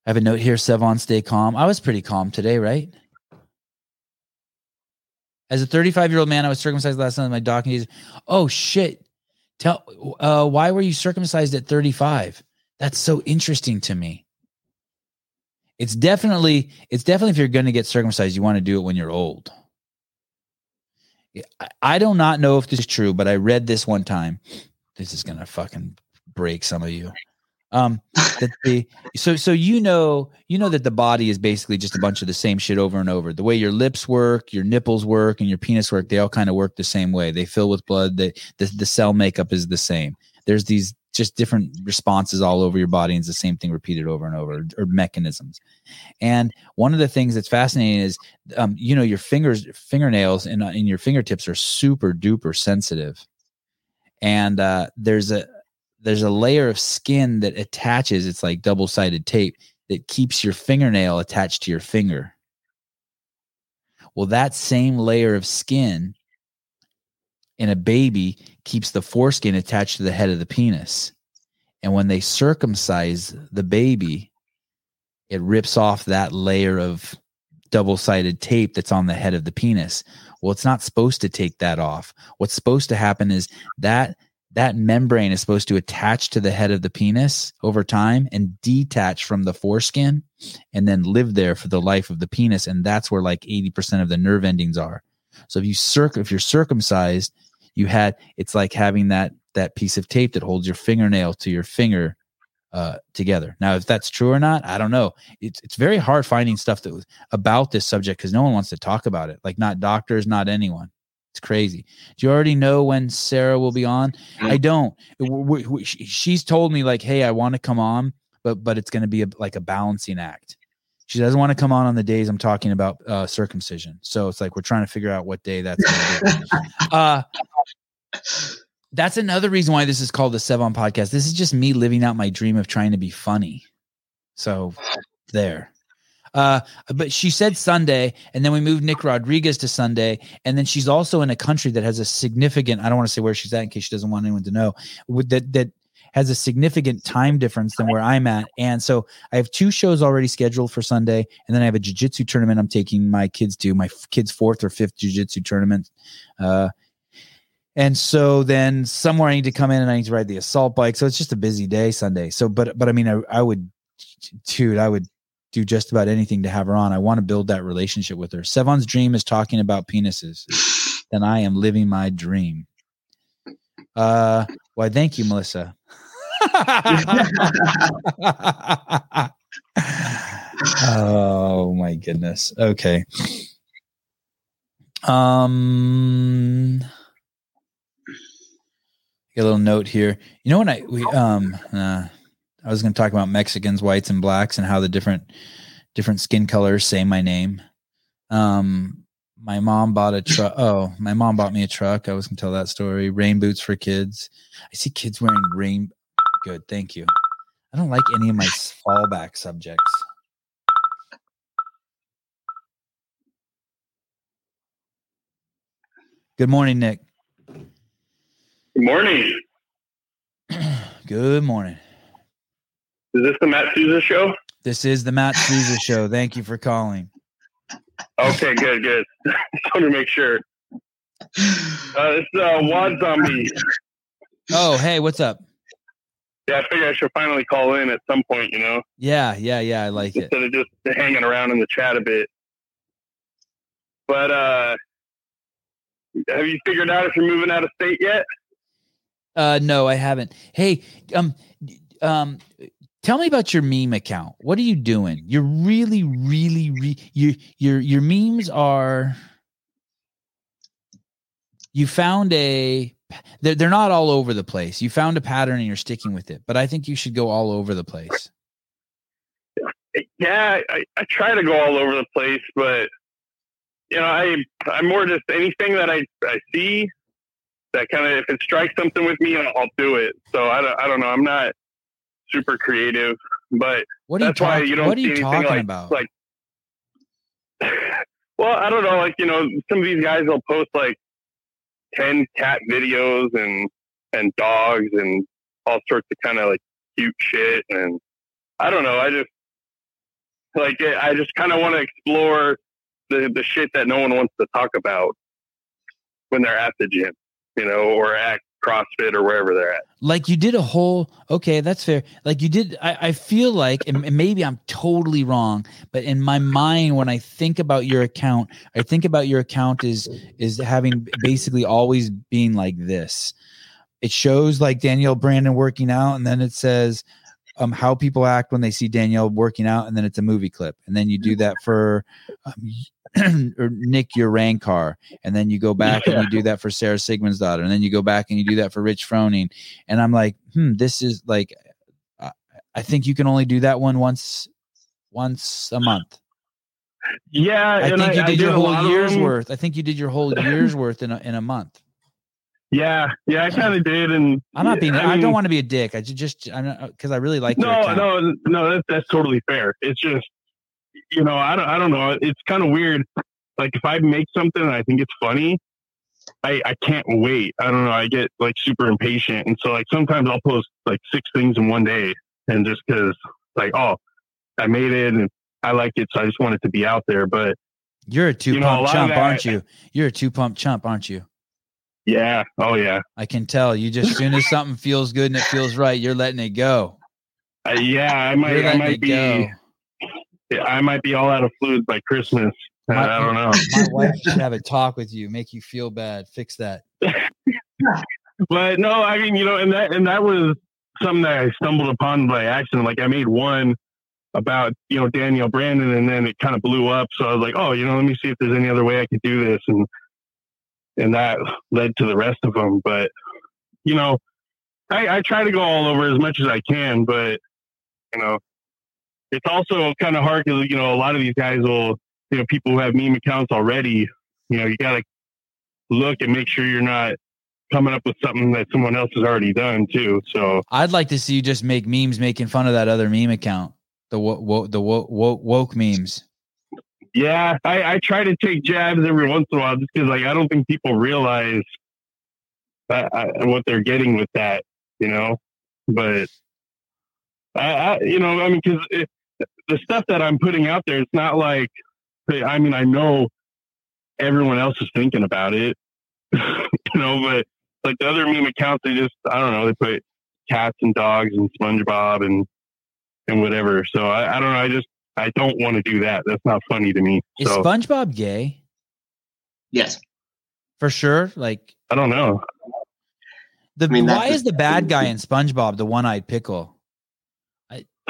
I have a note here, Sevan, stay calm. I was pretty calm today, right? As a 35 year old man, I was circumcised last night. My doctor days. Oh shit! Tell uh, why were you circumcised at 35? That's so interesting to me. It's definitely it's definitely if you're going to get circumcised, you want to do it when you're old. I- I do not know if this is true, but I read this one time. This is gonna fucking break some of you. Um, that the so so you know you know that the body is basically just a bunch of the same shit over and over. The way your lips work, your nipples work, and your penis work, they all kind of work the same way. They fill with blood. They, the the cell makeup is the same. There's these just different responses all over your body, and it's the same thing repeated over and over, or mechanisms. And one of the things that's fascinating is, um, you know, your fingers, fingernails, and in your fingertips are super duper sensitive. And uh, there's a there's a layer of skin that attaches. It's like double sided tape that keeps your fingernail attached to your finger. Well, that same layer of skin in a baby keeps the foreskin attached to the head of the penis. And when they circumcise the baby, it rips off that layer of double sided tape that's on the head of the penis. Well, it's not supposed to take that off. What's supposed to happen is that that membrane is supposed to attach to the head of the penis over time and detach from the foreskin and then live there for the life of the penis and that's where like 80% of the nerve endings are so if you circ if you're circumcised you had it's like having that that piece of tape that holds your fingernail to your finger uh, together. Now, if that's true or not, I don't know. It's it's very hard finding stuff that was about this subject because no one wants to talk about it. Like not doctors, not anyone. It's crazy. Do you already know when Sarah will be on? I don't. We, we, she's told me like, hey, I want to come on, but but it's going to be a, like a balancing act. She doesn't want to come on on the days I'm talking about uh, circumcision. So it's like we're trying to figure out what day that's going to be. uh, that's another reason why this is called the Sevan podcast. This is just me living out my dream of trying to be funny. So there. Uh, but she said Sunday, and then we moved Nick Rodriguez to Sunday, and then she's also in a country that has a significant. I don't want to say where she's at in case she doesn't want anyone to know. With that that has a significant time difference than where I'm at, and so I have two shows already scheduled for Sunday, and then I have a jiu-jitsu tournament I'm taking my kids to my kids' fourth or fifth jiu-jitsu tournament. Uh, and so then somewhere I need to come in and I need to ride the assault bike. So it's just a busy day Sunday. So, but, but I mean, I, I would, dude, I would do just about anything to have her on. I want to build that relationship with her. Sevan's dream is talking about penises. then I am living my dream. Uh, why, thank you, Melissa. oh my goodness. Okay. Um, a little note here. You know when I we um uh, I was going to talk about Mexicans, whites, and blacks, and how the different different skin colors say my name. Um, my mom bought a truck. Oh, my mom bought me a truck. I was going to tell that story. Rain boots for kids. I see kids wearing rain. Good, thank you. I don't like any of my fallback subjects. Good morning, Nick. Good morning. Good morning. Is this the Matt Souza show? This is the Matt Souza show. Thank you for calling. Okay, good, good. Just want to make sure. Uh, it's uh, WOD Zombie. Oh, hey, what's up? Yeah, I figure I should finally call in at some point, you know, Yeah, yeah, yeah. I like it. instead of just hanging around in the chat a bit. But uh, have you figured out if you're moving out of state yet? Uh, no, I haven't. Hey, um, um, tell me about your meme account. What are you doing? You're really, really, re- your your your memes are. You found a. They're they're not all over the place. You found a pattern and you're sticking with it. But I think you should go all over the place. Yeah, I, I try to go all over the place, but you know, I I'm more just anything that I I see that kind of if it strikes something with me, I'll, do it. So I don't I don't know. I'm not super creative, but What are you that's why you don't What are see anything like about? like. Well, I don't know. Like you know, some of these guys will post like ten cat videos and and dogs and all sorts of kind of like cute shit, and I don't know. I just like eh, I just kind of want to explore the the shit that no one wants to talk about when they're at the gym, you know, or at CrossFit or wherever they're at. like you did a whole okay that's fair. Like you did i, I feel like and maybe i'm totally wrong but in my mind when i think about your account i think about your account is is having basically always being like this. It shows like danielle brandon working out and then it says um how people act when they see danielle working out and then it's a movie clip. And then you do that for um, or Nick Urankar and then you go back and you do that for Sara Sigmundsdóttir, and then you go back and you do that for Rich Froning, and I'm like, hmm, this is like, I, I think you can only do that one once, once a month. Yeah, I think you I did your whole year's worth. I think you did your whole year's worth in a, in a month. Yeah, yeah, I kind of did, and I'm not being. I, mean, don't want to be a dick. I ju- just, I'm because I really like. No, no, no. That's that's totally fair. It's just, you know, I don't, I don't know. It's kind of weird. Like if I make something and I think it's funny, I I can't wait. I don't know. I get like super impatient, and so like sometimes I'll post like six things in one day, and just because like oh, I made it and I like it, so I just want it to be out there. But You're a two You know, a pump chump, that- aren't you? You're a two pump chump, aren't you? Yeah. Oh yeah. I can tell. You just as soon as something feels good and it feels right, you're letting it go. Uh, yeah. I might. I might be. go. I might be all out of fluids by Christmas. My- I don't know. My wife should have a talk with you, make you feel bad. Fix that. But no, I mean, you know, and that and that was something that I stumbled upon by accident. Like I made one about you know Danielle Brandon, and then it kind of blew up. So I was like, oh, you know, let me see if there's any other way I could do this, and and that led to the rest of them. But you know, I, I try to go all over as much as I can, but you know, it's also kind of hard because you know a lot of these guys will, you know, people who have meme accounts already. You know, you got to look and make sure you're not coming up with something that someone else has already done too. So I'd like to see you just make memes making fun of that other meme account. The wo- wo- the wo- wo- woke memes. yeah, I, I try to take jabs every once in a while just because like I don't think people realize that, I, what they're getting with that, you know. But I, I you know, I mean, because the stuff that I'm putting out there, it's not like I mean, I know everyone else is thinking about it, you know, but like the other meme accounts, they just I don't know, they put cats and dogs and SpongeBob and and whatever. So I, I don't know. I just I don't want to do that. That's not funny to me. Is So SpongeBob gay? Yes. For sure. Like I don't know. the I mean, why is the bad guy in SpongeBob the one eyed pickle?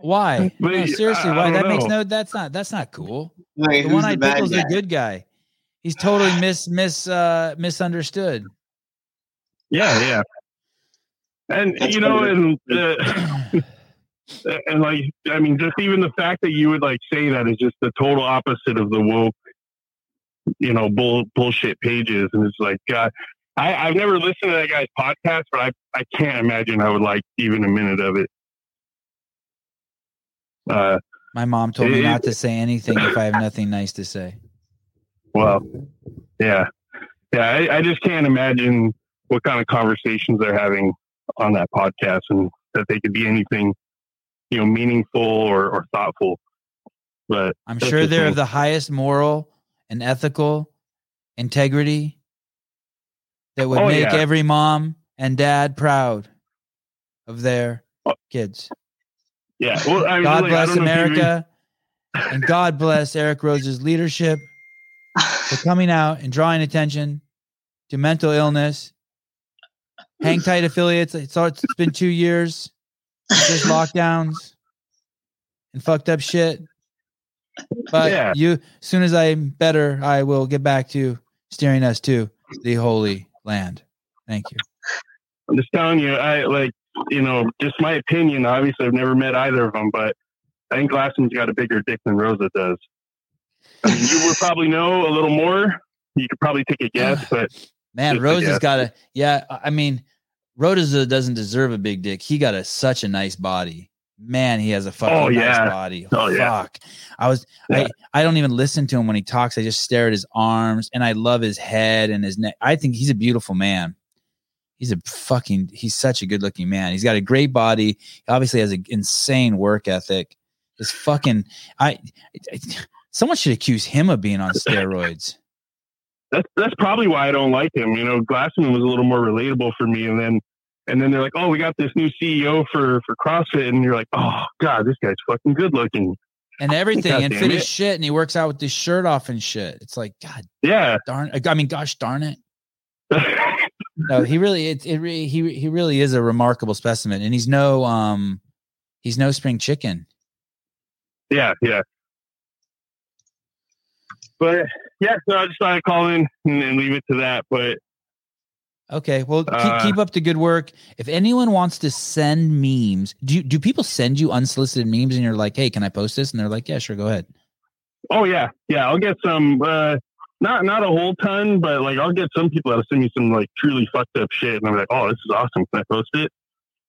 Why? But No, seriously, I why? don't That makes no that's not that's not cool. Wait, The one eyed bad pickle's guy? the good guy. He's totally mis mis uh misunderstood. Yeah, yeah. And That's you know, funny. and uh, and like I mean, just even the fact that you would like say that is just the total opposite of the woke, you know, bull bullshit pages, and it's like God. I, I've never listened to that guy's podcast, but I, I can't imagine I would like even a minute of it. Uh, My mom told me It- not to say anything if I have nothing nice to say. Well, yeah, yeah. I, I just can't imagine what kind of conversations they're having on that podcast, and that they could be anything, you know, meaningful or, or thoughtful. But I'm sure they're me. of the highest moral and ethical integrity that would Oh, make yeah. every mom and dad proud of their Oh. kids. Yeah, well, I mean, God like, bless don't know if you read- America and God bless Eric Roza's leadership for coming out and drawing attention to mental illness. Hang tight affiliates. It's, it's been two years. Just lockdowns and fucked up shit. But Yeah. you, as soon as I'm better, I will get back to steering us to the Holy Land. Thank you. I'm just telling you, I like, you know, just my opinion. Obviously, I've never met either of them, but I think Glassman's got a bigger dick than Roza does. I mean, you would probably know a little more. You could probably take a guess, but Man, Roza's got a yeah. I mean, Roza doesn't deserve a big dick. He got a such a nice body. Man, he has a fucking Oh, yeah. nice body. Oh, yeah. Fuck. I was Yeah. I I don't even listen to him when he talks. I just stare at his arms and I love his head and his neck. I think he's a beautiful man. He's a fucking he's such a good looking man. He's got a great body. He obviously has an insane work ethic. This fucking I, I someone should accuse him of being on steroids. that's that's probably why I don't like him. You know, Glassman was a little more relatable for me, and then and then they're like, oh, we got this new CEO for for CrossFit, and you're like, oh god, this guy's fucking good looking. and everything God and fit shit and he works out with his shirt off and shit. It's like God Yeah. darn I mean gosh darn it. No, he really it, it re, he he really is a remarkable specimen and he's no um he's no spring chicken. yeah, yeah. But yeah, so I just thought I'd call in and, and leave it to that. But Okay, well keep, Uh, keep up the good work. If anyone wants to send memes, do you, do people send you unsolicited memes and you're like, "Hey, can I post this?" and they're like, "Yeah, sure, go ahead." oh yeah, yeah, I'll get some. uh not not a whole ton, but like I'll get some people that'll send me some like truly fucked up shit, and I'm like, oh, this is awesome. Can I post it?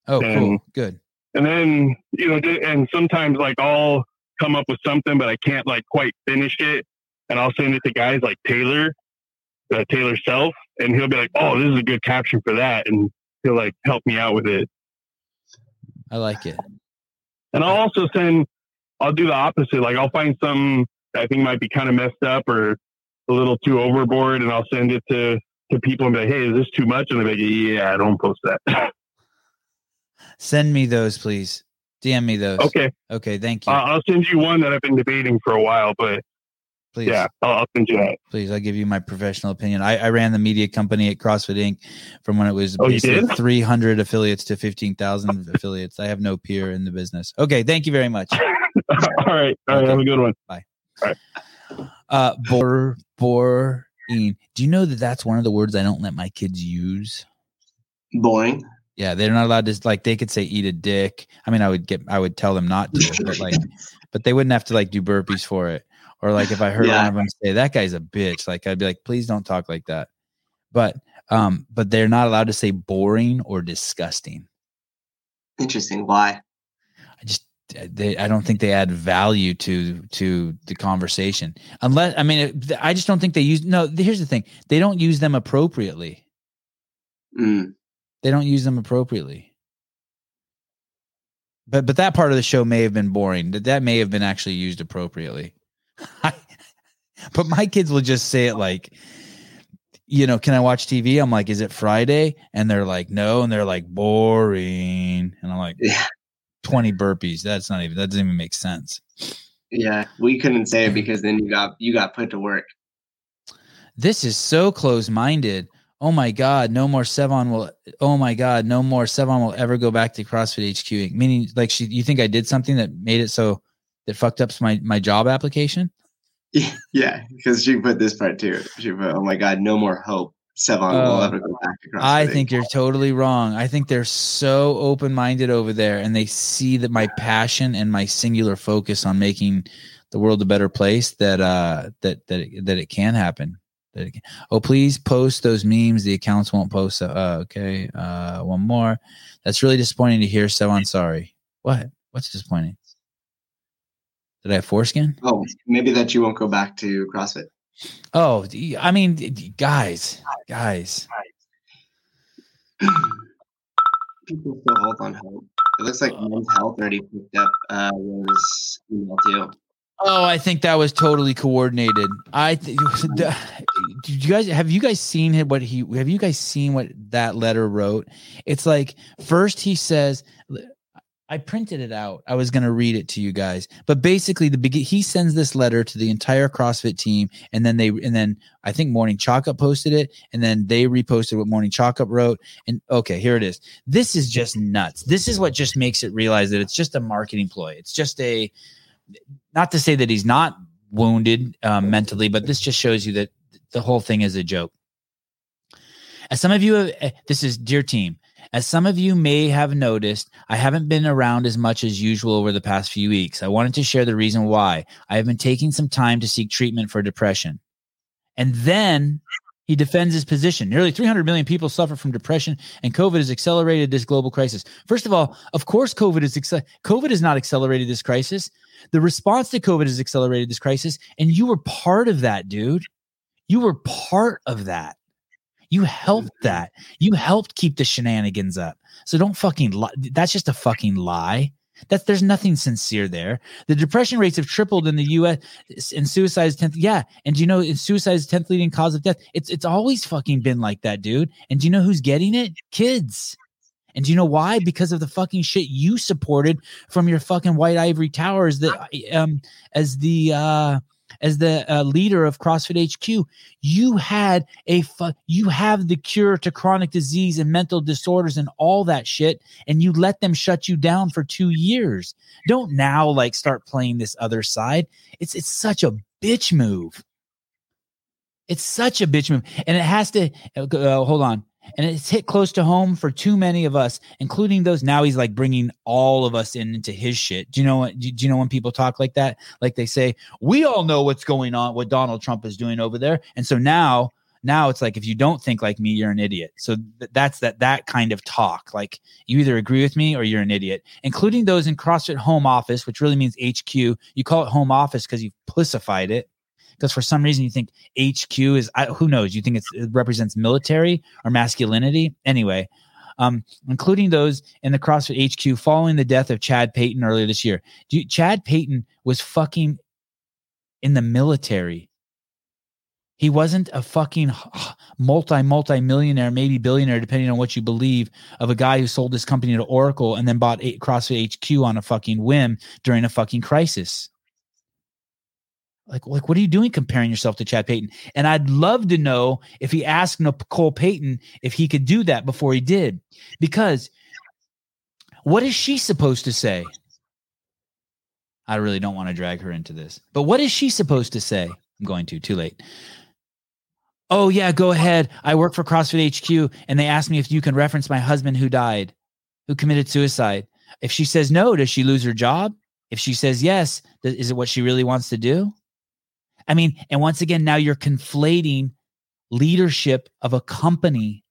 Oh, cool. Good. and then you know and sometimes like i'll come up with something but i can't like quite finish it and i'll send it to guys like taylor uh, taylor self and he'll be like oh this is a good caption for that and he'll like help me out with it I like it. and i'll also send I'll do the opposite. Like I'll find some I think might be kind of messed up or a little too overboard, and I'll send it to to people and be like, "Hey, is this too much?" And they're like, "Yeah, I don't post that." Send me those, please. DM me those. okay, Okay. Thank you. uh, I'll send you one that I've been debating for a while, but please. yeah, I'll, I'll send you that. Please, I'll give you my professional opinion. I, I ran the media company at CrossFit Inc. from when it was Oh, basically 300 affiliates to 15,000 affiliates. I have no peer in the business. Okay. Thank you very much. all right, all right, have a good one. Uh, bor, boring. Do you know that that's one of the words I don't let my kids use? Boring. Yeah, they're not allowed to like they could say eat a dick. I mean, I would get I would tell them not to, but like but they wouldn't have to like do burpees for it. Or like if I heard Yeah. one of them say that guy's a bitch, like I'd be like, please don't talk like that. But um, but they're not allowed to say boring or disgusting. Interesting. Why? I just they I don't think they add value to to the conversation. Unless I mean I just don't think they use no, here's the thing. They don't use them appropriately. Mm. they don't use them appropriately. But but that part of the show may have been boring. That that may have been actually used appropriately. but my kids will just say it like, you know, can I watch TV? I'm like, is it Friday? And they're like, no, and they're like, boring. And I'm like, Yeah. 20 burpees. That's not even that doesn't even make sense. Yeah, we couldn't say it because then you got you got put to work. This is so close minded. Oh my God, no more Sevan will. Oh my God, no more Sevan will ever go back to CrossFit HQ. Meaning, like, she, you think I did something that made it so that fucked up my my job application? Yeah, because she put this part too. She put, "Oh my God, no more hope. Sevan will ever go back to CrossFit." I think you're totally wrong. I think they're so open minded over there, and they see that my passion and my singular focus on making the world a better place that uh that that it, that it can happen. That it can. Oh, please post those memes. The accounts won't post. Uh, okay, uh, one more. That's really disappointing to hear. So I'm sorry. What? What's disappointing? Did I have foreskin? Oh, maybe that you won't go back to CrossFit. Oh, I mean, d- d- guys, guys. People still hold on hope. It looks like Men's Health already picked up uh, Roza email too. Oh, I think that was totally coordinated. I th- did you guys have you guys seen what he have you guys seen what that letter wrote? It's like first he says I printed it out. I was going to read it to you guys. But basically the he sends this letter to the entire CrossFit team and then they and then I think Morning Chalk Up posted it and then they reposted what Morning Chalk Up wrote and okay, here it is. This is just nuts. This is what just makes it realize that it's just a marketing ploy. It's just a not to say that he's not wounded um, mentally, but this just shows you that the whole thing is a joke. As some of you, eh, this is dear team. As some of you may have noticed, I haven't been around as much as usual over the past few weeks. I wanted to share the reason why. I have been taking some time to seek treatment for depression. And then he defends his position. Nearly 300 million people suffer from depression, and COVID has accelerated this global crisis. First of all, of course, COVID is acce- COVID has not accelerated this crisis. The response to COVID has accelerated this crisis, and you were part of that, dude. You were part of that. You helped that. You helped keep the shenanigans up. So don't fucking lie. That's just a fucking lie. That's there's nothing sincere there. The depression rates have tripled in the U.S. and suicide is tenth. Yeah, and do you know suicide is tenth leading cause of death? It's it's always fucking been like that, dude. And do you know who's getting it? Kids. And do you know why? Because of the fucking shit you supported from your fucking white ivory towers that um as the uh as the uh, leader of CrossFit HQ, you had a fu- you have the cure to chronic disease and mental disorders and all that shit, and you let them shut you down for two years. Don't now like start playing this other side. It's it's such a bitch move. It's such a bitch move, and it has to. Uh, hold on, and it's hit close to home for too many of us, including those. Now he's like bringing all of us in into his shit. Do you know what? Do you know when people talk like that? Like they say, "We all know what's going on, what Donald Trump is doing over there," and so now, now it's like if you don't think like me, you're an idiot. So th- that's that that kind of talk. Like you either agree with me or you're an idiot, including those in CrossFit Home Office, which really means HQ. You call it Home Office because you've pussified it because for some reason you think HQ is I, who knows you think it represents military or masculinity anyway um, including those in the CrossFit HQ following the death of Chad Payton earlier this year. Chad Payton was fucking in the military. He wasn't a fucking multi multi millionaire, maybe billionaire, depending on what you believe, of a guy who sold his company to Oracle and then bought CrossFit HQ on a fucking whim during a fucking crisis. Like, like, what are you doing comparing yourself to Chad Payton? And I'd love to know if he asked Nicole Payton if he could do that before he did, because what is she supposed to say? I really don't want to drag her into this, but what is she supposed to say? I'm going to, too late. Oh, yeah, go ahead. I work for CrossFit HQ, and they asked me if you can reference my husband who died, who committed suicide. If she says no, does she lose her job? If she says yes, is it what she really wants to do? I mean, and once again, now you're conflating leadership of a company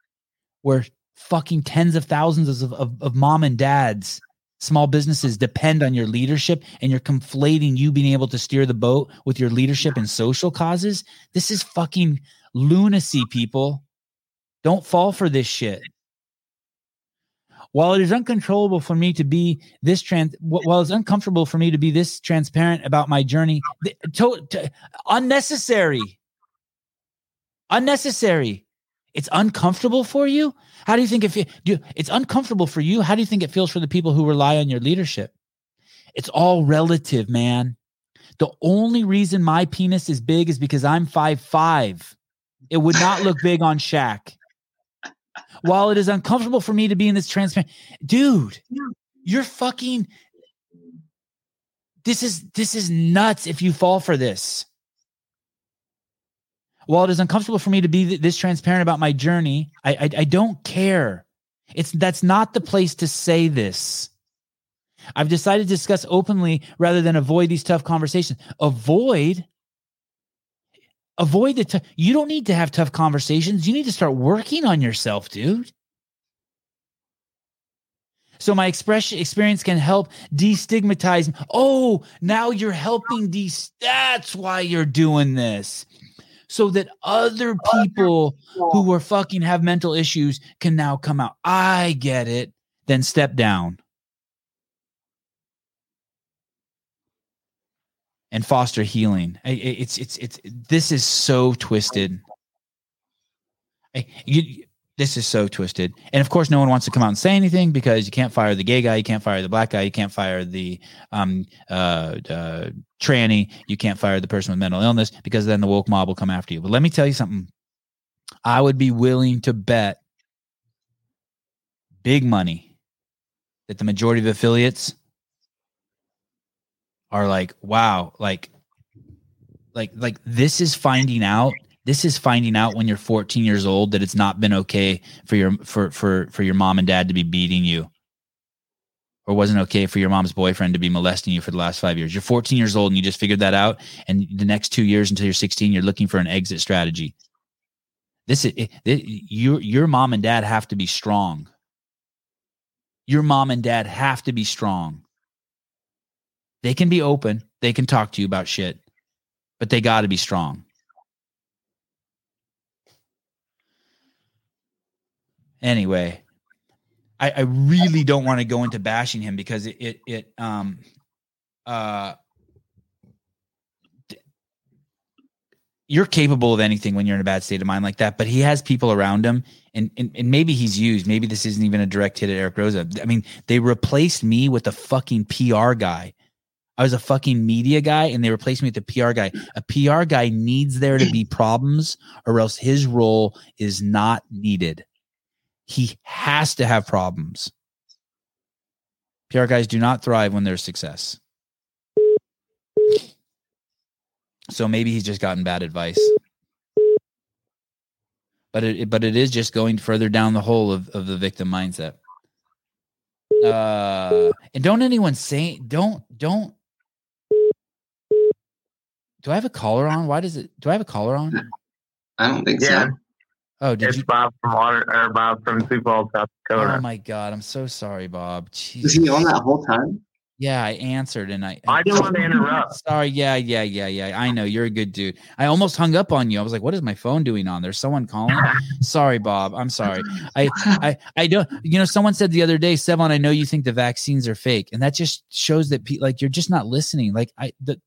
where fucking tens of thousands of, of, of mom and dads, small businesses depend on your leadership, and you're conflating you being able to steer the boat with your leadership and social causes. This is fucking lunacy, people. Don't fall for this shit. While it is uncontrollable for me to be this trans, while it's uncomfortable for me to be this transparent about my journey, to, to- unnecessary, unnecessary. It's uncomfortable for you. How do you think it, do, it's uncomfortable for you? How do you think it feels for the people who rely on your leadership? It's all relative, man. The only reason my penis is big is because I'm five five. It would not look big on Shaq. While it is uncomfortable for me to be in this transparent, dude, you're fucking. This is this is nuts. If you fall for this, while it is uncomfortable for me to be th- this transparent about my journey, I, I I don't care. It's that's not the place to say this. I've decided to discuss openly rather than avoid these tough conversations. Avoid avoid the t- you don't need to have tough conversations. You need to start working on yourself dude. So my expression experience can help destigmatize oh now you're helping de that's why you're doing this. So that other people who were fucking have mental issues can now come out. I get it. Then step down and foster healing. It's it's it's this is so twisted. You, this is so twisted, and of course, no one wants to come out and say anything because you can't fire the gay guy, you can't fire the black guy, you can't fire the um uh, uh tranny, you can't fire the person with mental illness because then the woke mob will come after you. But let me tell you something. I would be willing to bet big money that the majority of affiliates are like, wow, like, like, like this is finding out. This is finding out when you're 14 years old that it's not been okay for your for for for your mom and dad to be beating you, or wasn't okay for your mom's boyfriend to be molesting you for the last five years. You're 14 years old and you just figured that out, and the next two years until you're 16, you're looking for an exit strategy. This is it, it, your your mom and dad have to be strong. Your mom and dad have to be strong. They can be open. They can talk to you about shit, but they got to be strong. Anyway, I, I really don't want to go into bashing him because it, it, it um, uh, you're capable of anything when you're in a bad state of mind like that, but he has people around him and, and, and maybe he's used, maybe this isn't even a direct hit at Eric Roza. I mean, they replaced me with a fucking PR guy. I was a fucking media guy and they replaced me with a PR guy. A PR guy needs there to be problems or else his role is not needed. He has to have problems. PR guys do not thrive when there's success. So maybe he's just gotten bad advice. But it but it is just going further down the hole of, of the victim mindset. Uh and don't anyone say don't don't do I have a collar on? Why does it do I have a collar on? I don't think Yeah. so. Oh, did It's you Bob from Water or Bob from Sioux Falls, South Oh my god, I'm so sorry, Bob. Was he on that whole time? Yeah, I answered and I. I didn't want to interrupt. Sorry. Yeah, yeah, yeah, yeah. I know you're a good dude. I almost hung up on you. I was like, "What is my phone doing on? There's someone calling." sorry, Bob. I'm sorry. I, I, I don't. You know, someone said the other day, Sevan, I know you think the vaccines are fake, and that just shows that pe- like you're just not listening. Like I, the,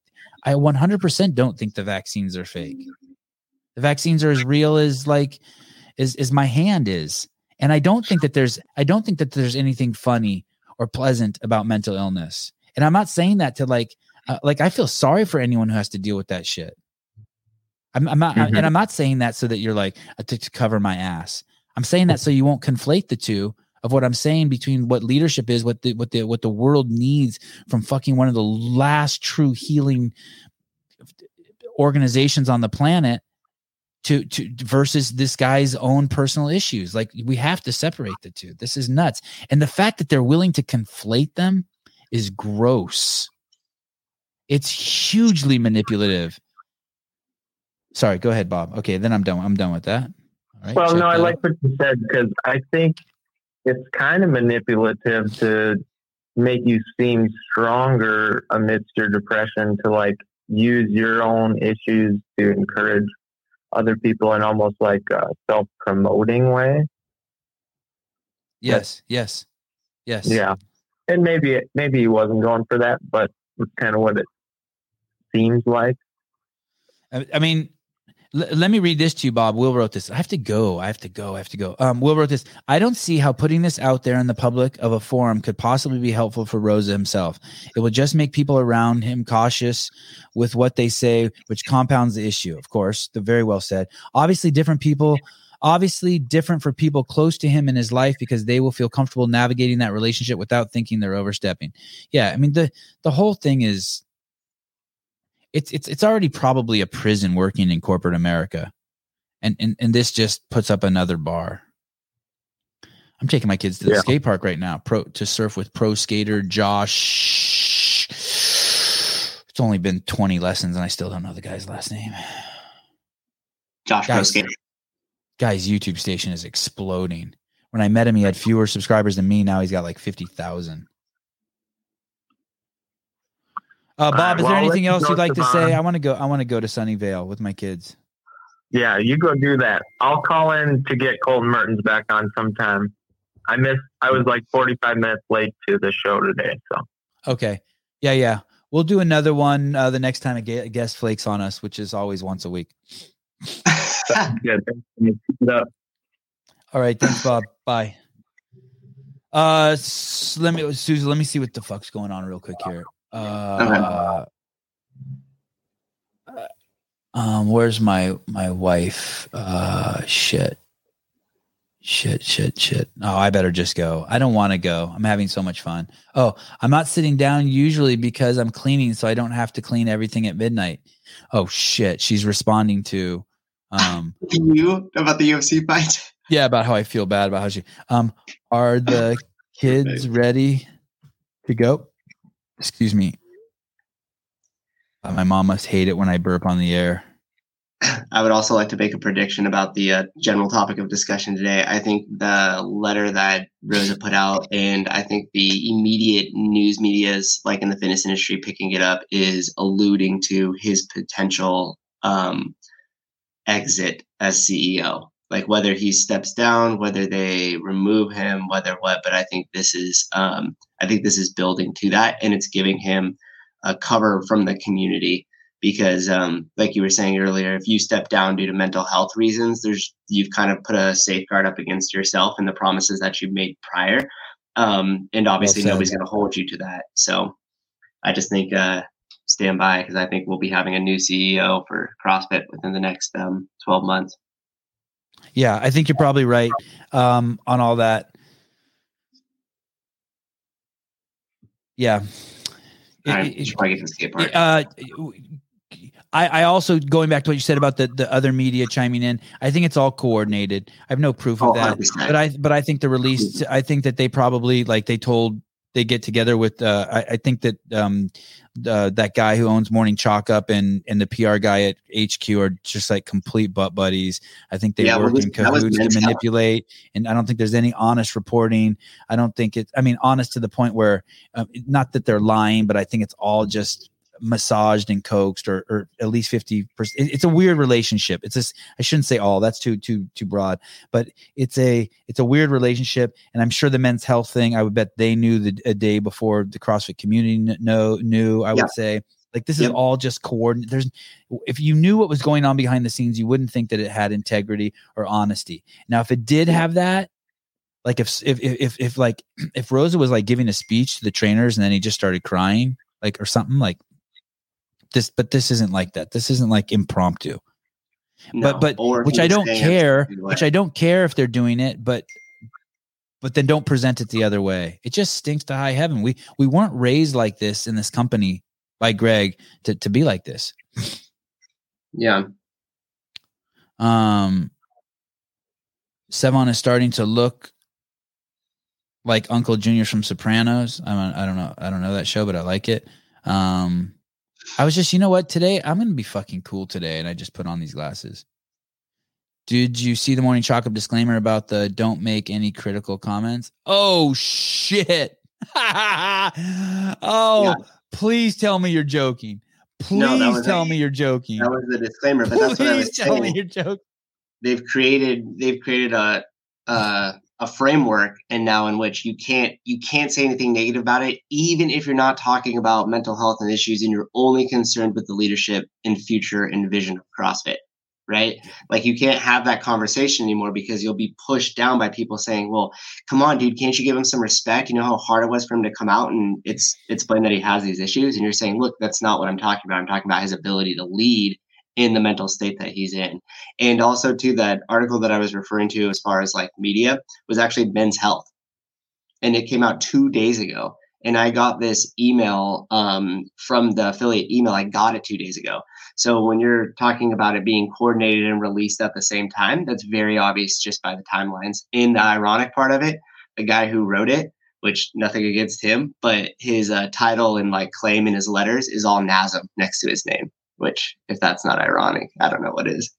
I 100% don't think the vaccines are fake. The vaccines are as real as like, as as my hand is, and I don't think that there's. I don't think that there's anything funny or pleasant about mental illness. And I'm not saying that to like, uh, like I feel sorry for anyone who has to deal with that shit. I'm, I'm not, Mhm. and I'm not saying that so that you're like to, to cover my ass. I'm saying that so you won't conflate the two of what I'm saying between what leadership is, what the what the what the world needs from fucking one of the last true healing organizations on the planet to to versus this guy's own personal issues. Like we have to separate the two. This is nuts. And the fact that they're willing to conflate them is gross. It's hugely manipulative. Sorry, go ahead, Bob. Okay, then I'm done. I'm done with that. All right, Well, no, I like what you said because I think it's kind of manipulative to make you seem stronger amidst your depression to like use your own issues to encourage other people in almost like a self-promoting way. Yes, yes, yes. Yeah, and maybe maybe he wasn't going for that, but it's kind of what it seems like. I, I mean, l- let me read this to you, Bob. Will wrote this. I have to go. I have to go. I have to go. Um, Will wrote this. I don't see how putting this out there in the public of a forum could possibly be helpful for Roza himself. It will just make people around him cautious with what they say, which compounds the issue. Of course, the very well said. Obviously, different people. Obviously, different for people close to him in his life because they will feel comfortable navigating that relationship without thinking they're overstepping. Yeah, I mean the the whole thing is it's it's it's already probably a prison working in corporate America. And and and this just puts up another bar. I'm taking my kids to the Yeah. skate park right now, pro to surf with pro skater Josh. It's only been 20 lessons and I still don't know the guy's last name. Josh Guys. Proskate. Guy's YouTube station is exploding. When I met him, he had fewer subscribers than me. Now he's got like 50,000. Uh, Bob, right, is well, there anything else you'd like to Sevan. say? I want to go. I want to go to Sunnyvale with my kids. Yeah, you go do that. I'll call in to get Colton Mertens back on sometime. I missed. I was like 45 minutes late to the show today, so Okay. Yeah, yeah. We'll do another one uh, the next time a guest flakes on us, which is always once a week. good. All right. Thanks, Bob. Bye. Uh, let me, Susan. Let me see what the fuck's going on real quick here. Uh, um, where's my my wife? Uh, shit, shit, shit, shit. Oh, I better just go. I don't want to go. I'm having so much fun. Oh, I'm not sitting down usually because I'm cleaning, so I don't have to clean everything at midnight. Oh shit, she's responding to, um, you about the UFC fight? yeah, about how I feel bad about how she. Um, are the kids ready to go? Excuse me. Uh, my mom must hate it when I burp on the air. I would also like to make a prediction about the uh, general topic of discussion today. I think the letter that Roza put out, and I think the immediate news media's, like in the fitness industry, picking it up, is alluding to his potential um, exit as CEO. Like whether he steps down, whether they remove him, whether what. But I think this is, um, I think this is building to that, and it's giving him a cover from the community because um, like you were saying earlier if you step down due to mental health reasons there's you've kind of put a safeguard up against yourself and the promises that you've made prior um, and obviously said. nobody's going to hold you to that so i just think uh, stand by because i think we'll be having a new ceo for crossfit within the next um, 12 months Yeah, I think you're probably right um, on all that. Yeah. I it- should probably get to the skate park. uh, I, I also going back to what you said about the, the other media chiming in. I think it's all coordinated. I have no proof of Oh, that, 100%. but I but I think the release. I think that they probably like they told they get together with. Uh, I, I think that um, uh, that guy who owns Morning Chalk Up and and the PR guy at HQ are just like complete butt buddies. I think they Yeah, work well, in cahoots to manipulate, and I don't think there's any honest reporting. I don't think it. I mean, honest to the point where, uh, not that they're lying, but I think it's all just massaged and coaxed or, or at least 50 percent it's a weird relationship. It's just i shouldn't say all that's too too too broad but it's a it's a weird relationship and i'm sure the men's health thing i would bet they knew the a day before the crossfit community kn- know knew i Yeah. would say. Like this is all just coordinated there's if you knew what was going on behind the scenes you wouldn't think that it had integrity or honesty. Now if it did have that like if if if if, if like if roza was like giving a speech to the trainers and then he just started crying like or something like this but this isn't like that this isn't like impromptu No, but but which I don't care, which I don't care if they're doing it, but but then don't present it the other way. It just stinks to high heaven. We we weren't raised like this in this company by Greg to to be like this. yeah. Um Sevan is starting to look like Uncle Junior from Sopranos. I don't, I don't know. I don't know that show, but I like it. Um I was just, you know what? Today I'm gonna be fucking cool today, and I just put on these glasses. Did you see the Morning Chalk Up disclaimer about the don't make any critical comments? Oh shit. oh, Yeah. please tell me you're joking. Please No, tell a- me you're joking. That was the disclaimer, but that's what I Please was tell me you're joking. They've created they've created a a a framework and now in which you can't you can't say anything negative about it, even if you're not talking about mental health and issues and you're only concerned with the leadership and future and vision of CrossFit. Right? Like you can't have that conversation anymore because you'll be pushed down by people saying, Well, come on, dude, can't you give him some respect? You know how hard it was for him to come out and it's explain that he has these issues. And you're saying, Look, that's not what I'm talking about. I'm talking about his ability to lead in the mental state that he's in. And also to that article that I was referring to as far as like media was actually men's health. And it came out two days ago. And I got this email um, from the affiliate email. I got it two days ago. So when you're talking about it being coordinated and released at the same time, that's very obvious just by the timelines. In the ironic part of it, the guy who wrote it, which nothing against him, but his uh, title and like claim in his letters is all NASM next to his name. Which, if that's not ironic, I don't know what is.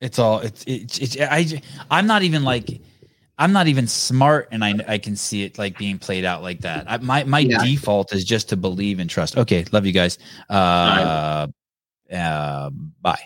It's all it's it's, it's I I'm not even like I'm not even smart and I I can see it like being played out like that. I, my my Yeah. default is just to believe and trust. Okay, love you guys. Uh uh bye.